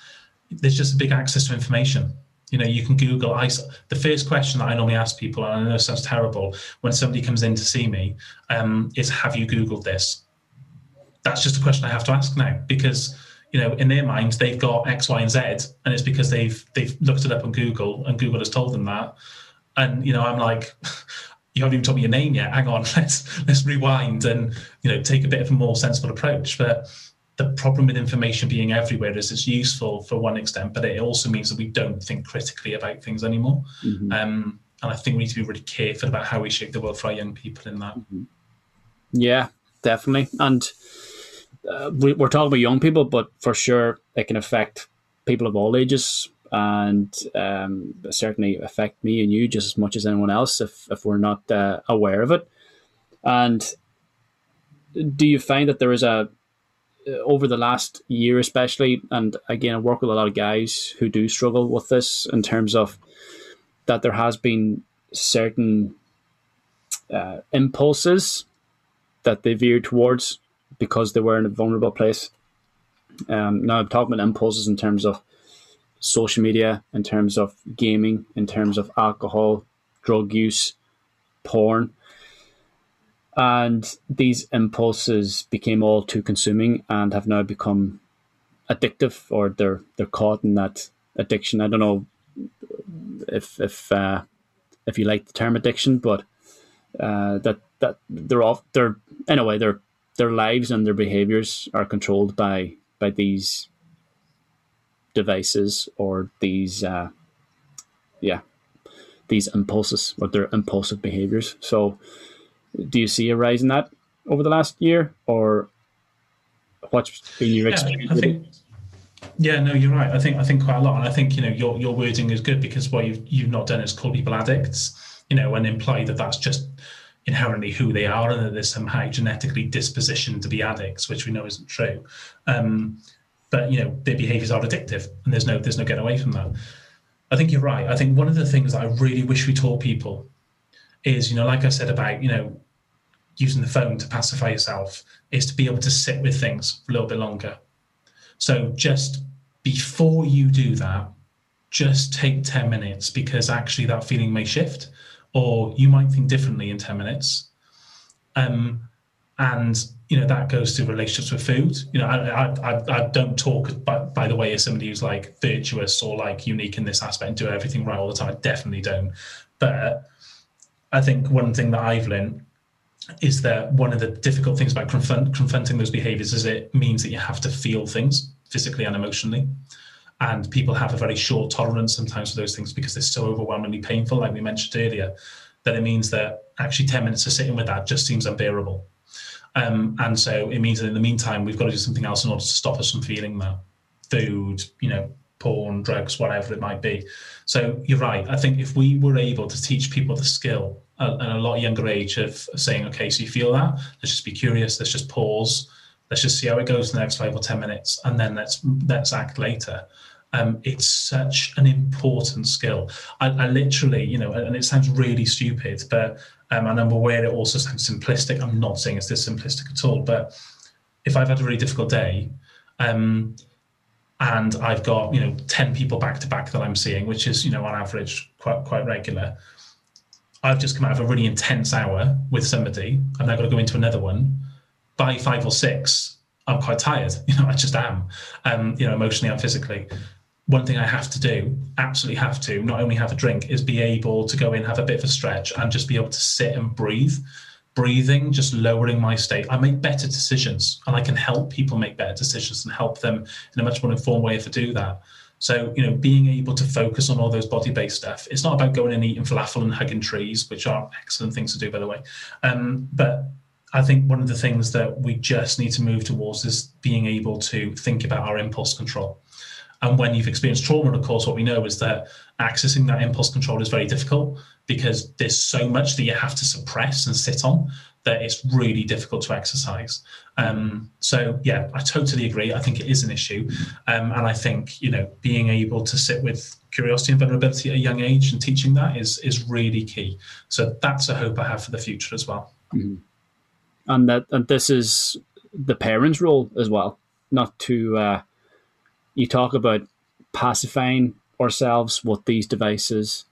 there's just a big access to information. You know, you can Google. I, the first question that I normally ask people, and I know it sounds terrible, when somebody comes in to see me, um, is, "Have you Googled this?" that's just a question I have to ask now because you know in their minds they've got X, Y, and Z, and it's because they've they've looked it up on Google and Google has told them that. And you know, I'm like, you haven't even told me your name yet. Hang on, let's let's rewind and you know take a bit of a more sensible approach. But the problem with information being everywhere is it's useful for one extent, but it also means that we don't think critically about things anymore. Mm-hmm. Um, and I think we need to be really careful about how we shape the world for our young people in that. Mm-hmm. Yeah, definitely. And uh, we, are talking about young people, but for sure it can affect people of all ages and um, certainly affect me and you just as much as anyone else if, if we're not uh, aware of it. And do you find that there is a over the last year, especially, and again, I work with a lot of guys who do struggle with this in terms of that there has been certain uh, impulses that they veer towards because they were in a vulnerable place. Um, now I'm talking about impulses in terms of social media, in terms of gaming, in terms of alcohol, drug use, porn. And these impulses became all too consuming and have now become addictive or they're they're caught in that addiction. I don't know if if uh, if you like the term addiction, but uh, that that they're off they're anyway their their lives and their behaviors are controlled by by these devices or these uh, yeah these impulses or their impulsive behaviors. So, do you see a rise in that over the last year, or what's been your experience? Yeah, I think, yeah, no, you're right. I think I think quite a lot, and I think you know your your wording is good because what you've you've not done is call people addicts, you know, and imply that that's just inherently who they are and that they're somehow genetically dispositioned to be addicts, which we know isn't true. Um, but you know their behaviours are addictive, and there's no there's no getting away from that. I think you're right. I think one of the things that I really wish we taught people is, you know, like I said about, you know, using the phone to pacify yourself, is to be able to sit with things for a little bit longer. So just before you do that, just take 10 minutes because actually that feeling may shift or you might think differently in 10 minutes. Um, and you know that goes to relationships with food. You know, I I, I don't talk by, by the way as somebody who's like virtuous or like unique in this aspect and do everything right all the time. I definitely don't. But I think one thing that I've learned is that one of the difficult things about confront, confronting those behaviors is it means that you have to feel things physically and emotionally. And people have a very short tolerance sometimes for those things because they're so overwhelmingly painful, like we mentioned earlier, that it means that actually 10 minutes of sitting with that just seems unbearable. Um, and so it means that in the meantime, we've got to do something else in order to stop us from feeling that food, you know, porn, drugs, whatever it might be. So you're right. I think if we were able to teach people the skill at, at a lot younger age of saying, okay, so you feel that, let's just be curious, let's just pause, let's just see how it goes in the next five or ten minutes, and then let's let's act later. Um, it's such an important skill. I, I, literally, you know, and it sounds really stupid, but um, and I'm aware it also sounds simplistic. I'm not saying it's this simplistic at all, but if I've had a really difficult day, um, and I've got you know ten people back to back that I'm seeing, which is you know on average quite quite regular. I've just come out of a really intense hour with somebody. I've now got to go into another one. By five or six, I'm quite tired. You know, I just am. Um, you know, emotionally and physically one thing I have to do, absolutely have to, not only have a drink, is be able to go in, have a bit of a stretch, and just be able to sit and breathe. Breathing, just lowering my state. I make better decisions and I can help people make better decisions and help them in a much more informed way if I do that. So, you know, being able to focus on all those body based stuff, it's not about going and eating falafel and hugging trees, which are excellent things to do, by the way. Um, but I think one of the things that we just need to move towards is being able to think about our impulse control. And when you've experienced trauma, of course, what we know is that accessing that impulse control is very difficult because there's so much that you have to suppress and sit on that it's really difficult to exercise. Um, so yeah, I totally agree. I think it is an issue, um, and I think you know being able to sit with curiosity and vulnerability at a young age and teaching that is is really key. So that's a hope I have for the future as well. Mm-hmm. And that and this is the parents' role as well, not to uh, you talk about pacifying ourselves with these devices,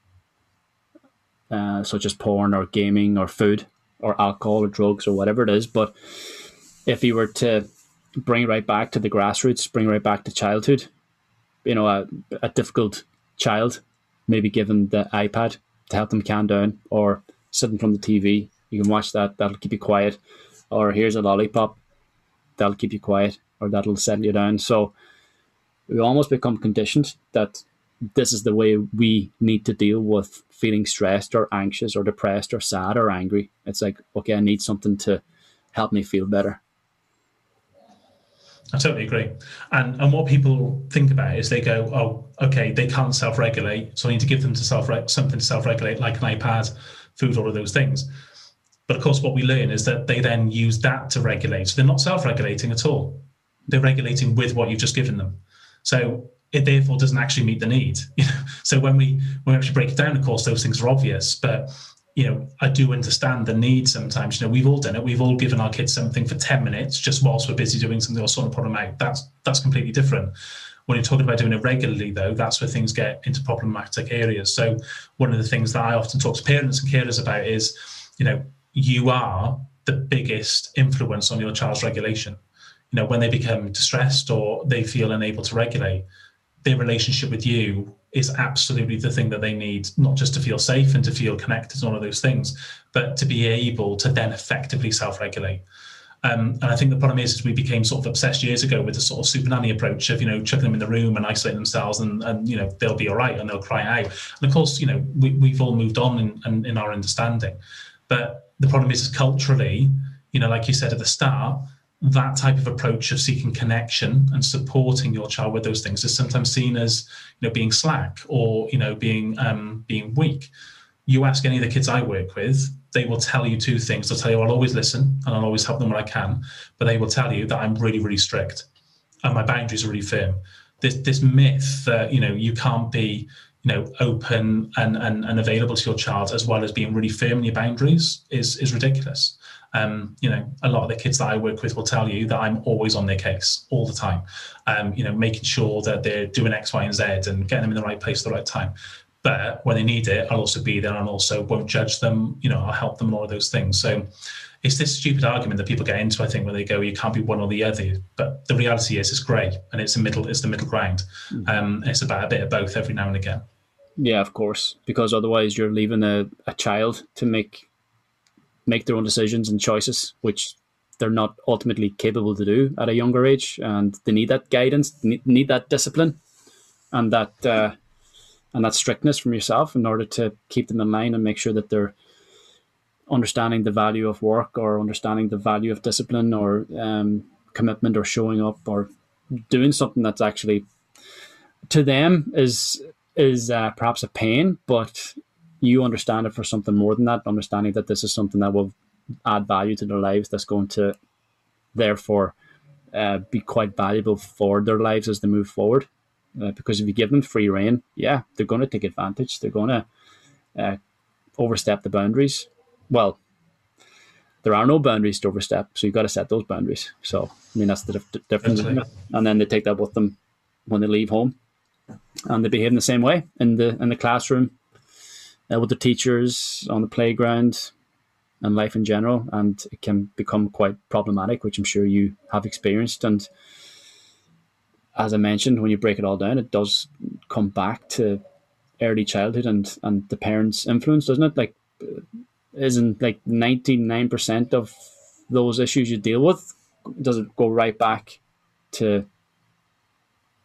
uh, such as porn or gaming or food or alcohol or drugs or whatever it is. But if you were to bring right back to the grassroots, bring right back to childhood, you know, a, a difficult child, maybe give them the iPad to help them calm down or sit in front the TV. You can watch that, that'll keep you quiet. Or here's a lollipop, that'll keep you quiet or that'll settle you down. So we almost become conditioned that this is the way we need to deal with feeling stressed or anxious or depressed or sad or angry. It's like, okay, I need something to help me feel better. I totally agree. And and what people think about is they go, oh, okay, they can't self-regulate, so I need to give them to self something to self-regulate, like an iPad, food, all of those things. But of course, what we learn is that they then use that to regulate. So they're not self-regulating at all. They're regulating with what you've just given them. So it therefore doesn't actually meet the need. You know? So when we when we actually break it down, of course, those things are obvious. But you know, I do understand the need sometimes. You know, we've all done it. We've all given our kids something for 10 minutes just whilst we're busy doing something or sorting a problem out. That's that's completely different. When you're talking about doing it regularly, though, that's where things get into problematic areas. So one of the things that I often talk to parents and carers about is, you know, you are the biggest influence on your child's regulation. You know, when they become distressed or they feel unable to regulate, their relationship with you is absolutely the thing that they need, not just to feel safe and to feel connected and all of those things, but to be able to then effectively self-regulate. Um, and I think the problem is, is we became sort of obsessed years ago with the sort of super nanny approach of, you know, chucking them in the room and isolating themselves and, and you know, they'll be all right and they'll cry out. And of course, you know, we, we've all moved on in, in, in our understanding. But the problem is, is culturally, you know, like you said at the start, that type of approach of seeking connection and supporting your child with those things is sometimes seen as you know being slack or you know being um, being weak. You ask any of the kids I work with, they will tell you two things. They'll tell you I'll always listen and I'll always help them when I can, but they will tell you that I'm really really strict and my boundaries are really firm. This this myth that you know you can't be you know open and, and and available to your child as well as being really firm in your boundaries is is ridiculous um, you know, a lot of the kids that I work with will tell you that I'm always on their case all the time. Um, you know, making sure that they're doing X, Y, and Z and getting them in the right place at the right time. But when they need it, I'll also be there and also won't judge them. You know, I'll help them and all of those things. So it's this stupid argument that people get into, I think, when they go, you can't be one or the other. But the reality is it's grey and it's a middle, it's the middle ground. Mm. Um, it's about a bit of both every now and again. Yeah, of course, because otherwise you're leaving a, a child to make make their own decisions and choices, which they're not ultimately capable to do at a younger age, and they need that guidance, need that discipline, and that uh, and that strictness from yourself in order to keep them in line and make sure that they're understanding the value of work or understanding the value of discipline or um, commitment or showing up or doing something that's actually to them is is uh, perhaps a pain, but you understand it for something more than that, understanding that this is something that will add value to their lives, that's going to therefore uh, be quite valuable for their lives as they move forward. Uh, because if you give them free reign, yeah, they're going to take advantage. They're going to uh, overstep the boundaries. Well, there are no boundaries to overstep, so you've got to set those boundaries. So, I mean, that's the dif- difference. And then they take that with them when they leave home, and they behave in the same way in the in the classroom, uh, with the teachers on the playground and life in general, and it can become quite problematic, which I'm sure you have experienced. And as I mentioned, when you break it all down, it does come back to early childhood and and the parents' influence, doesn't it? Like, isn't like ninety nine percent of those issues you deal with does it go right back to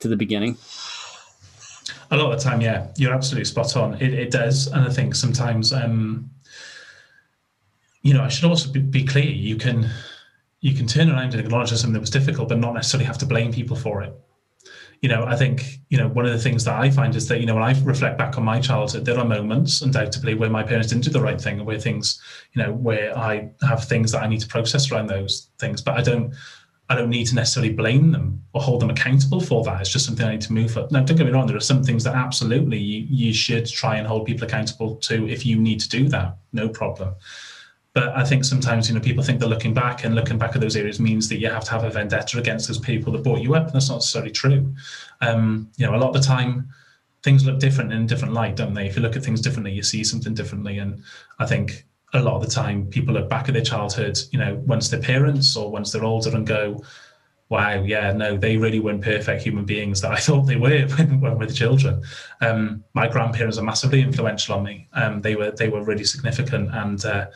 to the beginning? A lot of the time, yeah, you're absolutely spot on. It, it does, and I think sometimes, um, you know, I should also be, be, clear. You can you can turn around and acknowledge something that was difficult, but not necessarily have to blame people for it. You know, I think you know one of the things that I find is that you know when I reflect back on my childhood, there are moments, undoubtedly, where my parents didn't do the right thing, where things, you know, where I have things that I need to process around those things. But I don't I don't need to necessarily blame them or hold them accountable for that. It's just something I need to move up. Now, don't get me wrong, there are some things that absolutely you, you should try and hold people accountable to if you need to do that, no problem. But I think sometimes, you know, people think that looking back and looking back at those areas means that you have to have a vendetta against those people that brought you up. And that's not necessarily true. Um, you know, a lot of the time, things look different in a different light, don't they? If you look at things differently, you see something differently. And I think a lot of the time people look back at their childhood, you know, once they're parents or once they're older and go, wow, yeah, no, they really weren't perfect human beings that I thought they were when, when we were children. Um, my grandparents are massively influential on me. Um, they were they were really significant, and uh,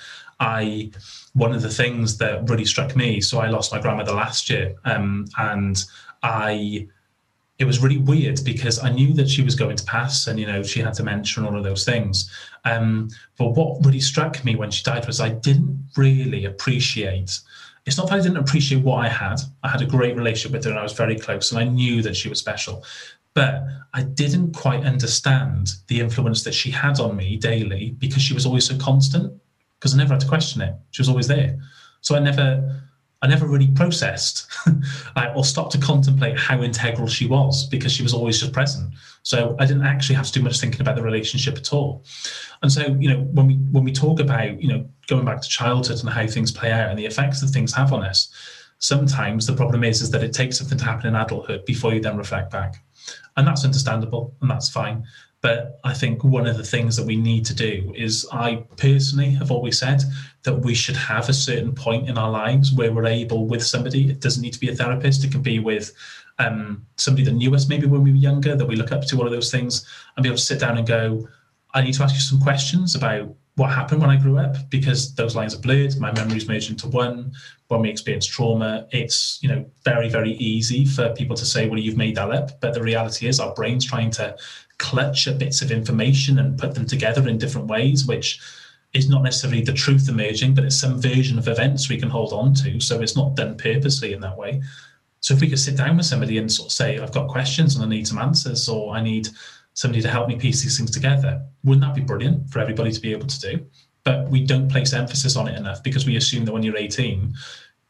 I one of the things that really struck me. So I lost my grandmother last year, um, and I it was really weird because I knew that she was going to pass and, you know, she had dementia and all of those things. Um, but what really struck me when she died was I didn't really appreciate. It's not that I didn't appreciate what I had. I had a great relationship with her and I was very close and I knew that she was special. But I didn't quite understand the influence that she had on me daily because she was always so constant, because I never had to question it. She was always there. So I never I never really processed or stopped to contemplate how integral she was because she was always just present. So I didn't actually have to do much thinking about the relationship at all. And so, you know, when we when we talk about, you know, going back to childhood and how things play out and the effects that things have on us, sometimes the problem is is that it takes something to happen in adulthood before you then reflect back. and that's understandable and that's fine. But I think one of the things that we need to do is, I personally have always said that we should have a certain point in our lives where we're able with somebody. It doesn't need to be a therapist. It can be with um, somebody that knew us maybe when we were younger, that we look up to, one of those things, and be able to sit down and go, I need to ask you some questions about what happened when I grew up because those lines are blurred. My memories merge into one. When we experience trauma, it's you know very very easy for people to say, "Well, you've made that up," but the reality is our brains trying to clutch at bits of information and put them together in different ways, which is not necessarily the truth emerging, but it's some version of events we can hold on to. So it's not done purposely in that way. So if we could sit down with somebody and sort of say, I've got questions and I need some answers, or I need somebody to help me piece these things together, wouldn't that be brilliant for everybody to be able to do? But we don't place emphasis on it enough because we assume that when you're 18,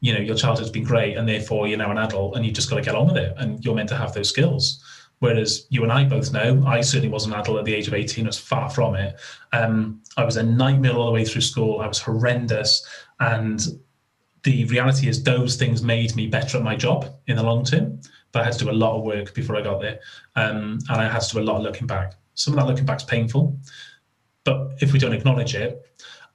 you know, your childhood's been great and therefore you're now an adult and you've just got to get on with it and you're meant to have those skills. Whereas you and I both know, I certainly wasn't an adult at the age of 18, I was far from it. Um, I was a nightmare all the way through school. I was horrendous. And the reality is those things made me better at my job in the long term but I had to do a lot of work before I got there um, and I had to do a lot of looking back some of that looking back is painful but if we don't acknowledge it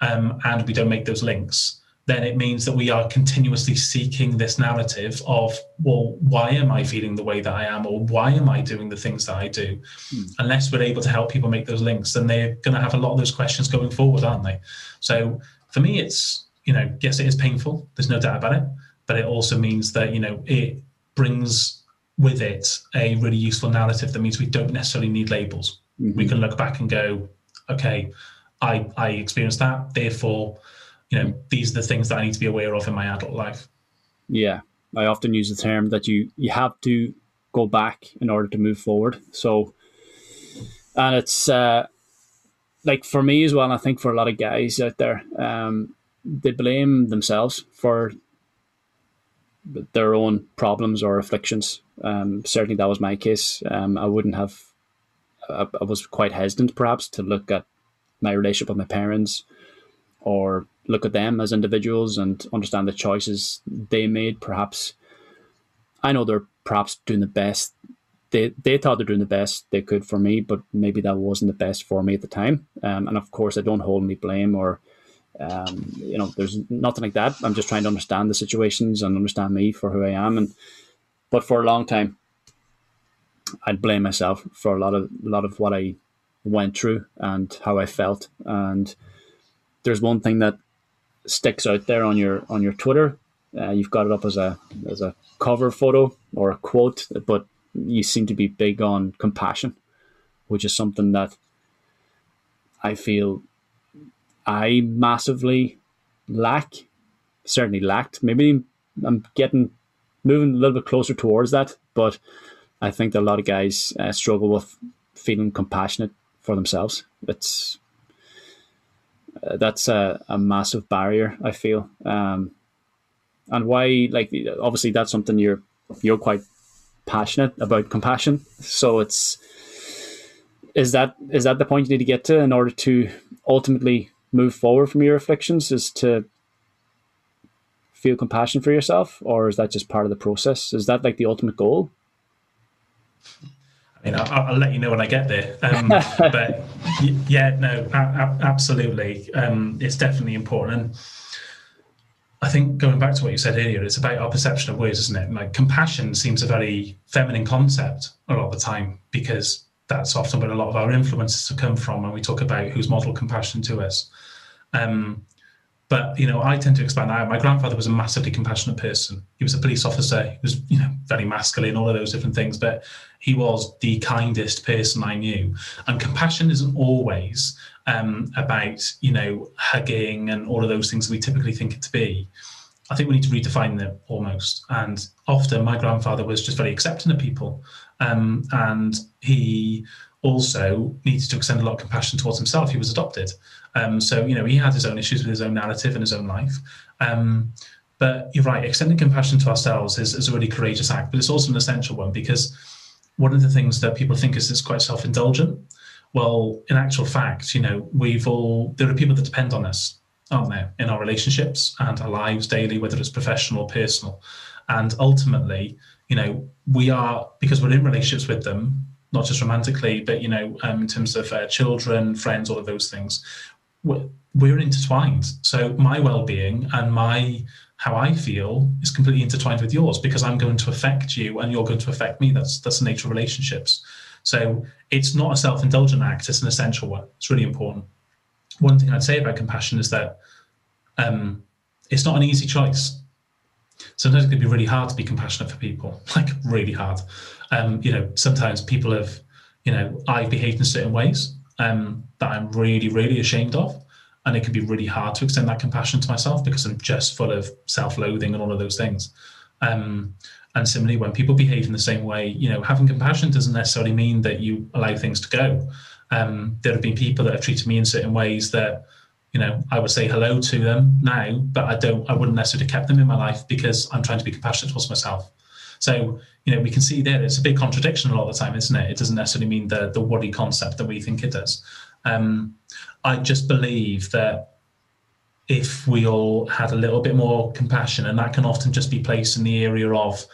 um, and we don't make those links then it means that we are continuously seeking this narrative of well why am i feeling the way that i am or why am i doing the things that i do mm. unless we're able to help people make those links then they're going to have a lot of those questions going forward aren't they so for me it's you know, yes, it is painful. There's no doubt about it, but it also means that you know it brings with it a really useful narrative that means we don't necessarily need labels. Mm-hmm. We can look back and go, okay, I I experienced that, therefore, you know, these are the things that I need to be aware of in my adult life. Yeah, I often use the term that you you have to go back in order to move forward. So, and it's uh, like for me as well, and I think for a lot of guys out there, um, they blame themselves for their own problems or afflictions. Um, certainly, that was my case. Um, I wouldn't have. I, I, was quite hesitant, perhaps, to look at my relationship with my parents, or look at them as individuals and understand the choices they made. Perhaps, I know they're perhaps doing the best. They they thought they're doing the best they could for me, but maybe that wasn't the best for me at the time. Um, and of course, I don't hold any blame or um, you know, there's nothing like that. I'm just trying to understand the situations and understand me for who I am. And but for a long time, I'd blame myself for a lot of a lot of what I went through and how I felt. And there's one thing that sticks out there on your on your Twitter. Uh, you've got it up as a as a cover photo or a quote, but you seem to be big on compassion, which is something that I feel I massively lack, certainly lacked. Maybe I'm getting moving a little bit closer towards that, but I think that a lot of guys uh, struggle with feeling compassionate for themselves. It's uh, that's a, a massive barrier. I feel, um, and why? Like, obviously, that's something you're you're quite passionate about compassion. So it's is that is that the point you need to get to in order to ultimately move forward from your afflictions is to feel compassion for yourself, or is that just part of the process? Is that like the ultimate goal? I mean, I'll, I'll let you know when I get there. Um, but yeah, no, absolutely, um, it's definitely important. And I think going back to what you said earlier, it's about our perception of words, isn't it? Like compassion seems a very feminine concept a lot of the time because that's often where a lot of our influences have come from when we talk about who's modeled compassion to us. Um, but you know, I tend to expand out. My grandfather was a massively compassionate person. He was a police officer. He was, you know, very masculine, all of those different things. But he was the kindest person I knew. And compassion isn't always um, about, you know, hugging and all of those things we typically think it to be. I think we need to redefine them almost. And often, my grandfather was just very accepting of people, um, and he also needed to extend a lot of compassion towards himself. He was adopted. Um, so, you know, he had his own issues with his own narrative and his own life. Um, but you're right, extending compassion to ourselves is, is, a really courageous act, but it's also an essential one because one of the things that people think is it's quite self indulgent. Well, in actual fact, you know, we've all, there are people that depend on us, aren't there, in our relationships and our lives daily, whether it's professional or personal. And ultimately, you know, we are, because we're in relationships with them, not just romantically, but you know, um, in terms of uh, children, friends, all of those things. We're, we're intertwined. So my well-being and my how I feel is completely intertwined with yours because I'm going to affect you and you're going to affect me. That's that's the nature of relationships. So it's not a self-indulgent act; it's an essential one. It's really important. One thing I'd say about compassion is that um, it's not an easy choice. Sometimes it can be really hard to be compassionate for people, like really hard. Um, you know, sometimes people have, you know, I've behaved in certain ways um, that I'm really, really ashamed of. And it can be really hard to extend that compassion to myself because I'm just full of self loathing and all of those things. Um, and similarly, when people behave in the same way, you know, having compassion doesn't necessarily mean that you allow things to go. Um, there have been people that have treated me in certain ways that, you know, I would say hello to them now, but I don't, I wouldn't necessarily have kept them in my life because I'm trying to be compassionate towards myself. So, you know, we can see there it's a big contradiction a lot of the time, isn't it? It doesn't necessarily mean the the worry concept that we think it does. Um, I just believe that if we all had a little bit more compassion, and that can often just be placed in the area of,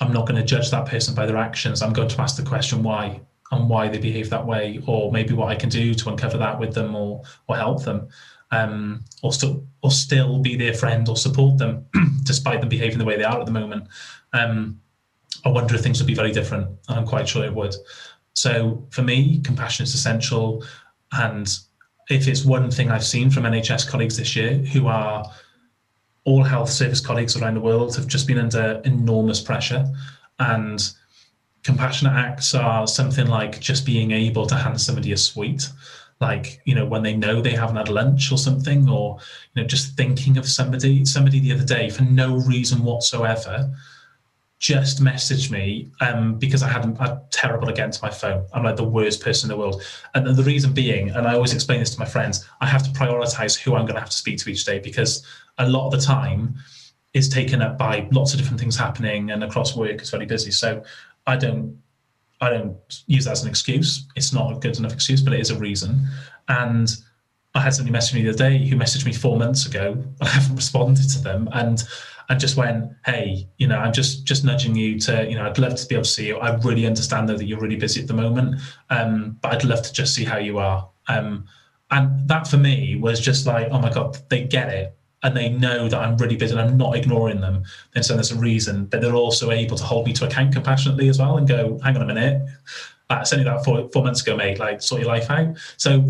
I'm not going to judge that person by their actions. I'm going to ask the question why and why they behave that way, or maybe what I can do to uncover that with them or or help them, um, or still or still be their friend or support them despite them behaving the way they are at the moment um, I wonder if things would be very different. And I'm quite sure it would. So for me, compassion is essential. And if it's one thing I've seen from NHS colleagues this year who are all health service colleagues around the world have just been under enormous pressure. And compassionate acts are something like just being able to hand somebody a sweet like you know when they know they haven't had lunch or something or you know just thinking of somebody somebody the other day for no reason whatsoever just messaged me um, because I had a terrible against my phone. I'm like the worst person in the world. And the reason being, and I always explain this to my friends, I have to prioritize who I'm going to have to speak to each day because a lot of the time is taken up by lots of different things happening and across work it's very busy. So I don't I don't use that as an excuse. It's not a good enough excuse, but it is a reason. And I had somebody message me the other day who messaged me four months ago. I haven't responded to them. And and just went, hey, you know, I'm just just nudging you to, you know, I'd love to be able to see you. I really understand though that you're really busy at the moment, um, but I'd love to just see how you are. Um, and that for me was just like, oh my god, they get it, and they know that I'm really busy and I'm not ignoring them. And so there's a reason, but they're also able to hold me to account compassionately as well and go, hang on a minute, uh, sent that four, four months ago, mate. Like, sort your life out. So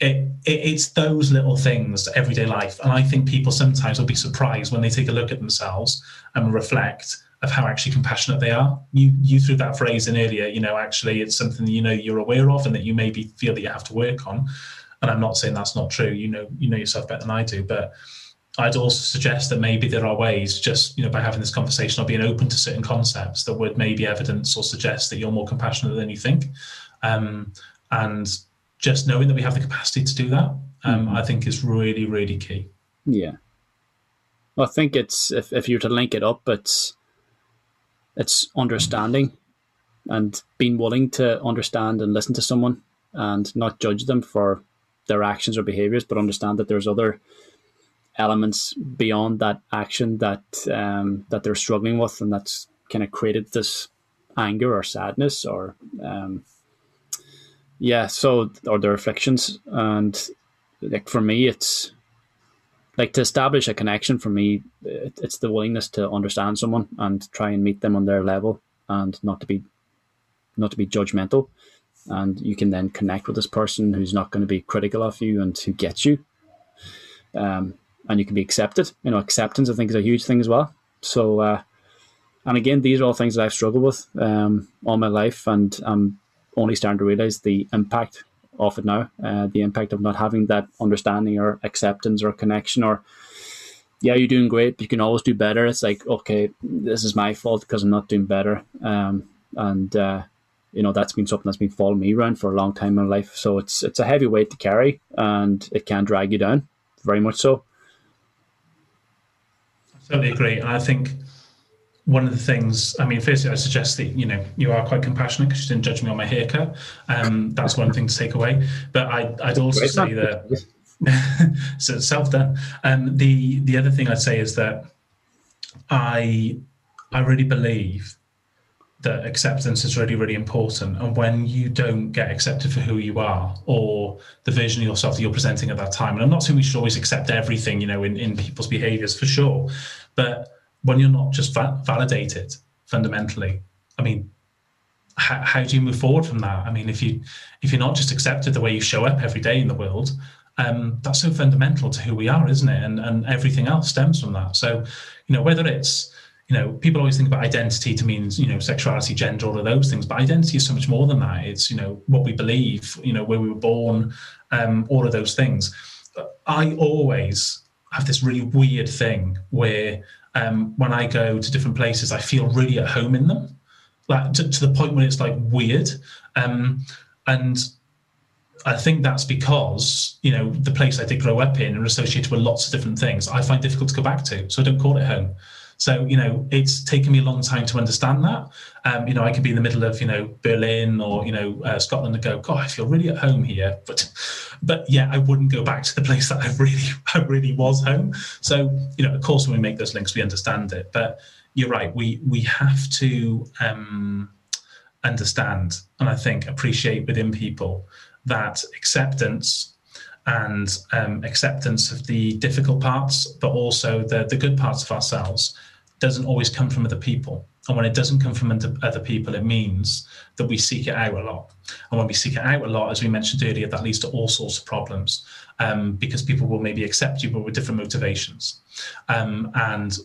it, it, it's those little things, everyday life. And I think people sometimes will be surprised when they take a look at themselves and reflect of how actually compassionate they are. You you threw that phrase in earlier. You know, actually, it's something that you know you're aware of and that you maybe feel that you have to work on. And I'm not saying that's not true. You know, you know yourself better than I do, but I'd also suggest that maybe there are ways, just you know, by having this conversation or being open to certain concepts that would maybe evidence or suggest that you're more compassionate than you think, um, and just knowing that we have the capacity to do that, um, mm-hmm. I think is really, really key. Yeah, I think it's if if you're to link it up, it's it's understanding and being willing to understand and listen to someone and not judge them for their actions or behaviors, but understand that there's other elements beyond that action that um, that they're struggling with, and that's kind of created this anger or sadness or um, yeah, so or their afflictions, and like for me, it's like to establish a connection. For me, it, it's the willingness to understand someone and try and meet them on their level, and not to be not to be judgmental. And you can then connect with this person who's not going to be critical of you and who gets you. Um, and you can be accepted. You know, acceptance I think is a huge thing as well. So, uh, and again, these are all things that I've struggled with um, all my life, and I'm only starting to realize the impact of it now. Uh, the impact of not having that understanding or acceptance or connection or yeah, you're doing great. But you can always do better. It's like, okay, this is my fault because I'm not doing better. Um, and uh, you know that's been something that's been following me around for a long time in life. So it's it's a heavy weight to carry, and it can drag you down, very much so totally agree. And I think one of the things, I mean, firstly, I suggest that you know you are quite compassionate because you didn't judge me on my haircut. Um, that's one thing to take away. But I, would also say that so self done. Um, the the other thing I'd say is that I I really believe that acceptance is really, really important. And when you don't get accepted for who you are or the version of yourself that you're presenting at that time, and I'm not saying we should always accept everything, you know, in, in people's behaviors for sure, but when you're not just va- validated fundamentally, I mean, how, how do you move forward from that? I mean, if you if you're not just accepted the way you show up every day in the world, um, that's so fundamental to who we are, isn't it? And and everything else stems from that. So, you know, whether it's you know, people always think about identity to mean, you know, sexuality, gender, all of those things. But identity is so much more than that. It's, you know, what we believe, you know, where we were born, um, all of those things. I always have this really weird thing where um, when I go to different places, I feel really at home in them, like to, to the point where it's like weird. Um, and I think that's because you know the place I did grow up in and associated with lots of different things. I find difficult to go back to, so I don't call it home. So, you know, it's taken me a long time to understand that. Um, you know, I could be in the middle of, you know, Berlin or, you know, uh, Scotland and go, God, I feel really at home here. But, but yeah, I wouldn't go back to the place that I really, I really was home. So, you know, of course, when we make those links, we understand it. But you're right. We, we have to um, understand and I think appreciate within people that acceptance and um, acceptance of the difficult parts, but also the, the good parts of ourselves doesn't always come from other people. And when it doesn't come from other people, it means that we seek it out a lot. And when we seek it out a lot, as we mentioned earlier, that leads to all sorts of problems um, because people will maybe accept you, but with different motivations. Um, and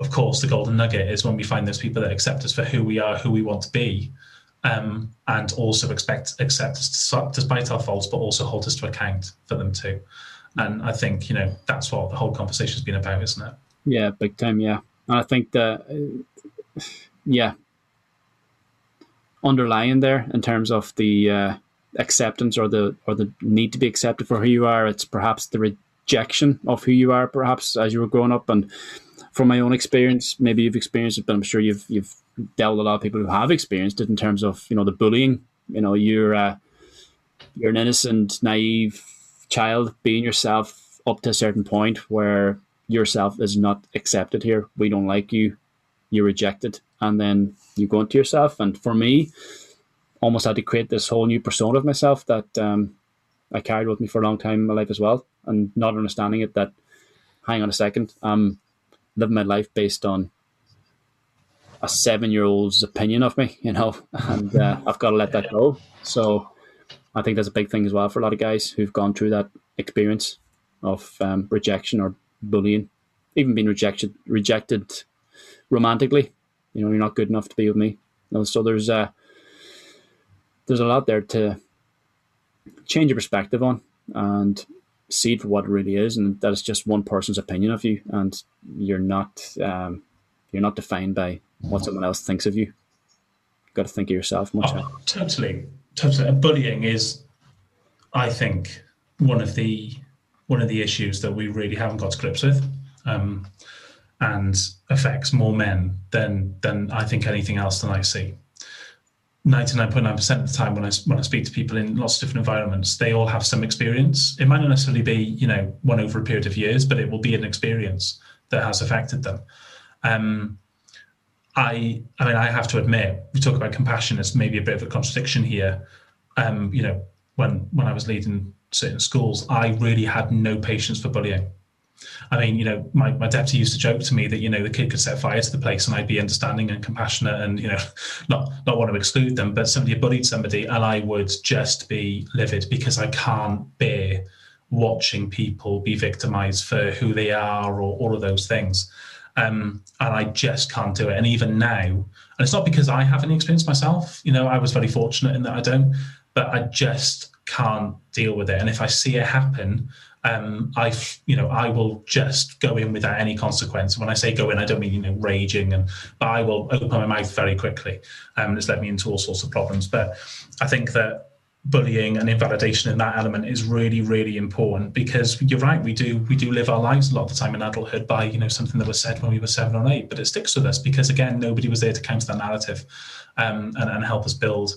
of course, the golden nugget is when we find those people that accept us for who we are, who we want to be, um, and also expect accept us despite our faults, but also hold us to account for them too. And I think you know that's what the whole conversation has been about, isn't it? Yeah, big time. Yeah, and I think that uh, yeah, underlying there in terms of the uh, acceptance or the or the need to be accepted for who you are, it's perhaps the rejection of who you are, perhaps as you were growing up. And from my own experience, maybe you've experienced it, but I'm sure you've you've dealt with a lot of people who have experienced it in terms of you know the bullying. You know, you're uh, you're an innocent, naive child being yourself up to a certain point where yourself is not accepted here. We don't like you. You're rejected, and then you go into yourself. And for me, almost had to create this whole new persona of myself that um, I carried with me for a long time in my life as well, and not understanding it that, hang on a second, I'm living my life based on a seven year old's opinion of me, you know, and uh, I've got to let that go. So I think that's a big thing as well for a lot of guys who've gone through that experience of um, rejection or bullying, even being rejected rejected romantically. You know, you're not good enough to be with me. You know, so there's uh, there's a lot there to change your perspective on and see it for what it really is, and that is just one person's opinion of you, and you're not um, you're not defined by what someone else thinks of you. You've got to think of yourself much. Oh, totally, totally. Bullying is, I think, one of the one of the issues that we really haven't got to grips with, um, and affects more men than than I think anything else than I see. 99.9% of the time when I, when I speak to people in lots of different environments, they all have some experience. It might not necessarily be, you know, one over a period of years, but it will be an experience that has affected them. Um, I, I mean, I have to admit, we talk about compassion as maybe a bit of a contradiction here. Um, you know, when when I was leading certain schools, I really had no patience for bullying. I mean, you know, my, my deputy used to joke to me that, you know, the kid could set fire to the place and I'd be understanding and compassionate and, you know, not not want to exclude them, but somebody bullied somebody and I would just be livid because I can't bear watching people be victimized for who they are or all of those things. Um, and I just can't do it. And even now, and it's not because I have any experience myself, you know, I was very fortunate in that I don't, but I just can't deal with it. And if I see it happen, um, I, you know, I will just go in without any consequence. When I say go in, I don't mean you know raging, and but I will open my mouth very quickly. Um, it's led me into all sorts of problems. But I think that bullying and invalidation in that element is really really important because you're right we do we do live our lives a lot of the time in adulthood by you know something that was said when we were seven or eight but it sticks with us because again nobody was there to counter that narrative um, and, and help us build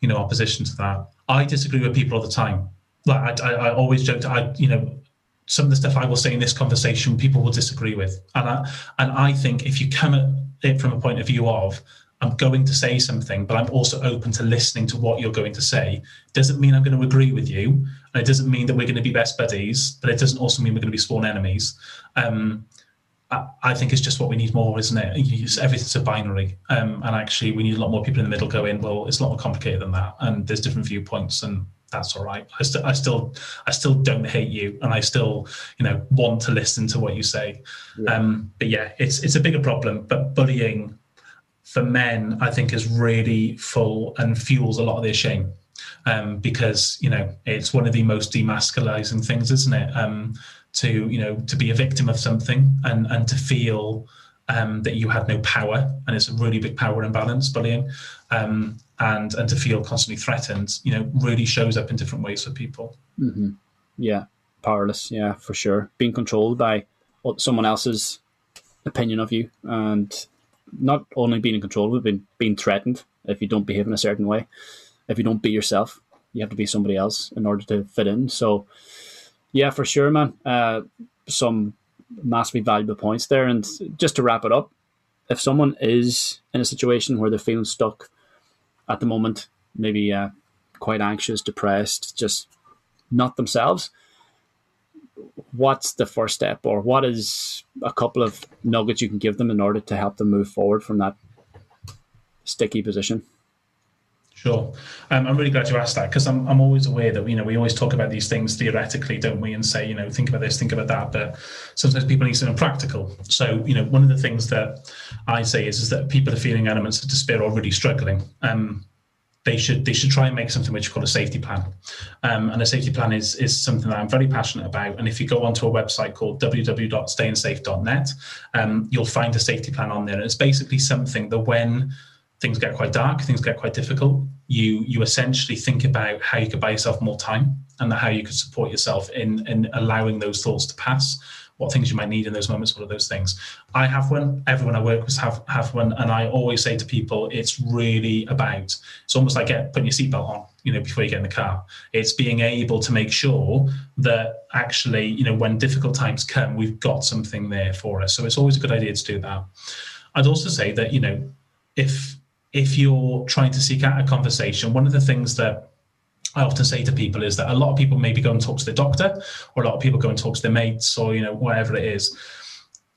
you know opposition to that i disagree with people all the time like i, I, I always joke i you know some of the stuff i will say in this conversation people will disagree with and i and i think if you come at it from a point of view of I'm going to say something, but I'm also open to listening to what you're going to say. Doesn't mean I'm going to agree with you, and it doesn't mean that we're going to be best buddies, but it doesn't also mean we're going to be sworn enemies. Um, I, I think it's just what we need more, isn't it? Everything's a binary, um, and actually, we need a lot more people in the middle going. Well, it's a lot more complicated than that, and there's different viewpoints, and that's all right. I, st- I still, I still don't hate you, and I still, you know, want to listen to what you say. Yeah. Um, but yeah, it's it's a bigger problem. But bullying for men, I think, is really full and fuels a lot of their shame. Um, because you know it's one of the most demasculizing things, isn't it? Um, to you know to be a victim of something and and to feel um, that you had no power, and it's a really big power imbalance, bullying, um, and and to feel constantly threatened, you know, really shows up in different ways for people. Mm-hmm. Yeah, powerless. Yeah, for sure. Being controlled by someone else's opinion of you, and not only being in control, but being being threatened if you don't behave in a certain way. If you don't be yourself, you have to be somebody else in order to fit in. So, yeah, for sure, man. Uh, some massively valuable points there. And just to wrap it up, if someone is in a situation where they're feeling stuck at the moment, maybe uh, quite anxious, depressed, just not themselves, what's the first step, or what is a couple of nuggets you can give them in order to help them move forward from that sticky position? Sure. Um, I'm really glad you asked that because I'm, I'm always aware that, you know, we always talk about these things theoretically, don't we? And say, you know, think about this, think about that. But sometimes people need something practical. So, you know, one of the things that I say is, is that people are feeling elements of despair or really struggling. Um, they should they should try and make something which is called a safety plan. Um, and a safety plan is is something that I'm very passionate about. And if you go onto a website called www.stayingsafe.net, um, you'll find a safety plan on there. And it's basically something that when things get quite dark, things get quite difficult, you you essentially think about how you could buy yourself more time and how you could support yourself in in allowing those thoughts to pass what things you might need in those moments, what are those things. I have one, everyone I work with have, have one, and I always say to people, it's really about, it's almost like get, putting your seatbelt on, you know, before you get in the car. It's being able to make sure that actually, you know, when difficult times come, we've got something there for us. So it's always a good idea to do that. I'd also say that, you know, if if you're trying to seek out a conversation, one of the things that I often say to people is that a lot of people maybe go and talk to their doctor, or a lot of people go and talk to their mates, or you know whatever it is.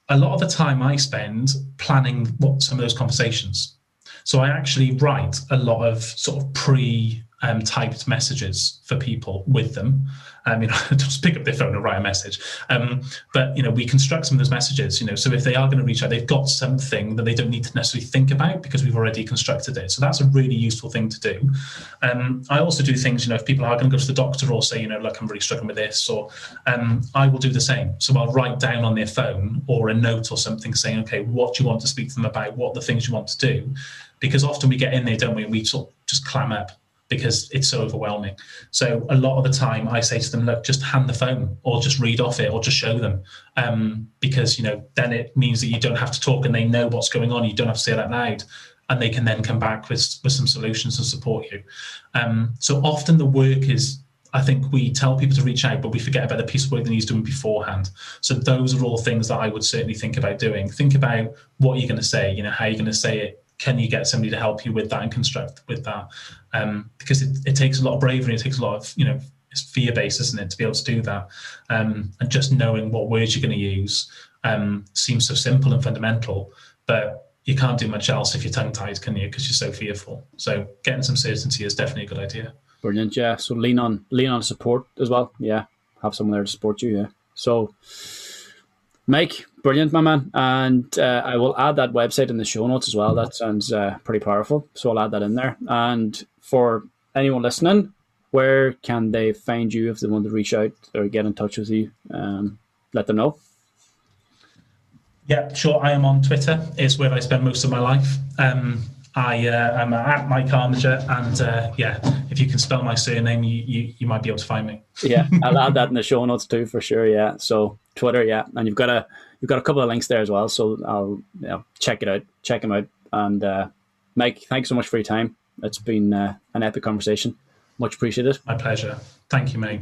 A lot of the time I spend planning what some of those conversations. So I actually write a lot of sort of pre um, typed messages for people with them. Um, you know, just pick up their phone and write a message. Um, but you know, we construct some of those messages. You know, so if they are going to reach out, they've got something that they don't need to necessarily think about because we've already constructed it. So that's a really useful thing to do. Um, I also do things. You know, if people are going to go to the doctor or say, you know, look, I'm really struggling with this, or um, I will do the same. So I'll write down on their phone or a note or something saying, okay, what do you want to speak to them about? What the things you want to do? Because often we get in there, don't we? And we sort of just clam up because it's so overwhelming. So a lot of the time, I say to them, "Look, just hand the phone, or just read off it, or just show them," um, because you know then it means that you don't have to talk, and they know what's going on. You don't have to say it out loud, and they can then come back with with some solutions and support you. Um, so often the work is. I think we tell people to reach out, but we forget about the piece of work that he's doing beforehand. So those are all things that I would certainly think about doing. Think about what you're going to say. You know, how you're going to say it can you get somebody to help you with that and construct with that? Um, because it, it takes a lot of bravery, it takes a lot of, you know, it's fear based, isn't it, to be able to do that? Um, and just knowing what words you're going to use um, seems so simple and fundamental, but you can't do much else if you're tongue tied, can you? Because you're so fearful. So getting some certainty is definitely a good idea. Brilliant, yeah. So lean on lean on support as well. Yeah, have someone there to support you. Yeah. So Mike, brilliant, my man. And uh, I will add that website in the show notes as well. That sounds uh, pretty powerful. So I'll add that in there. And for anyone listening, where can they find you if they want to reach out or get in touch with you? Um, let them know. Yeah, sure. I am on Twitter. It's where I spend most of my life. Um, I uh, am at Mike Armiger, and uh, yeah, if you can spell my surname, you, you, you might be able to find me. yeah, I'll add that in the show notes too for sure. Yeah, so Twitter, yeah, and you've got a you've got a couple of links there as well. So I'll you know, check it out, check them out. And uh, Mike, thanks so much for your time. It's been uh, an epic conversation. Much appreciated. My pleasure. Thank you, mate.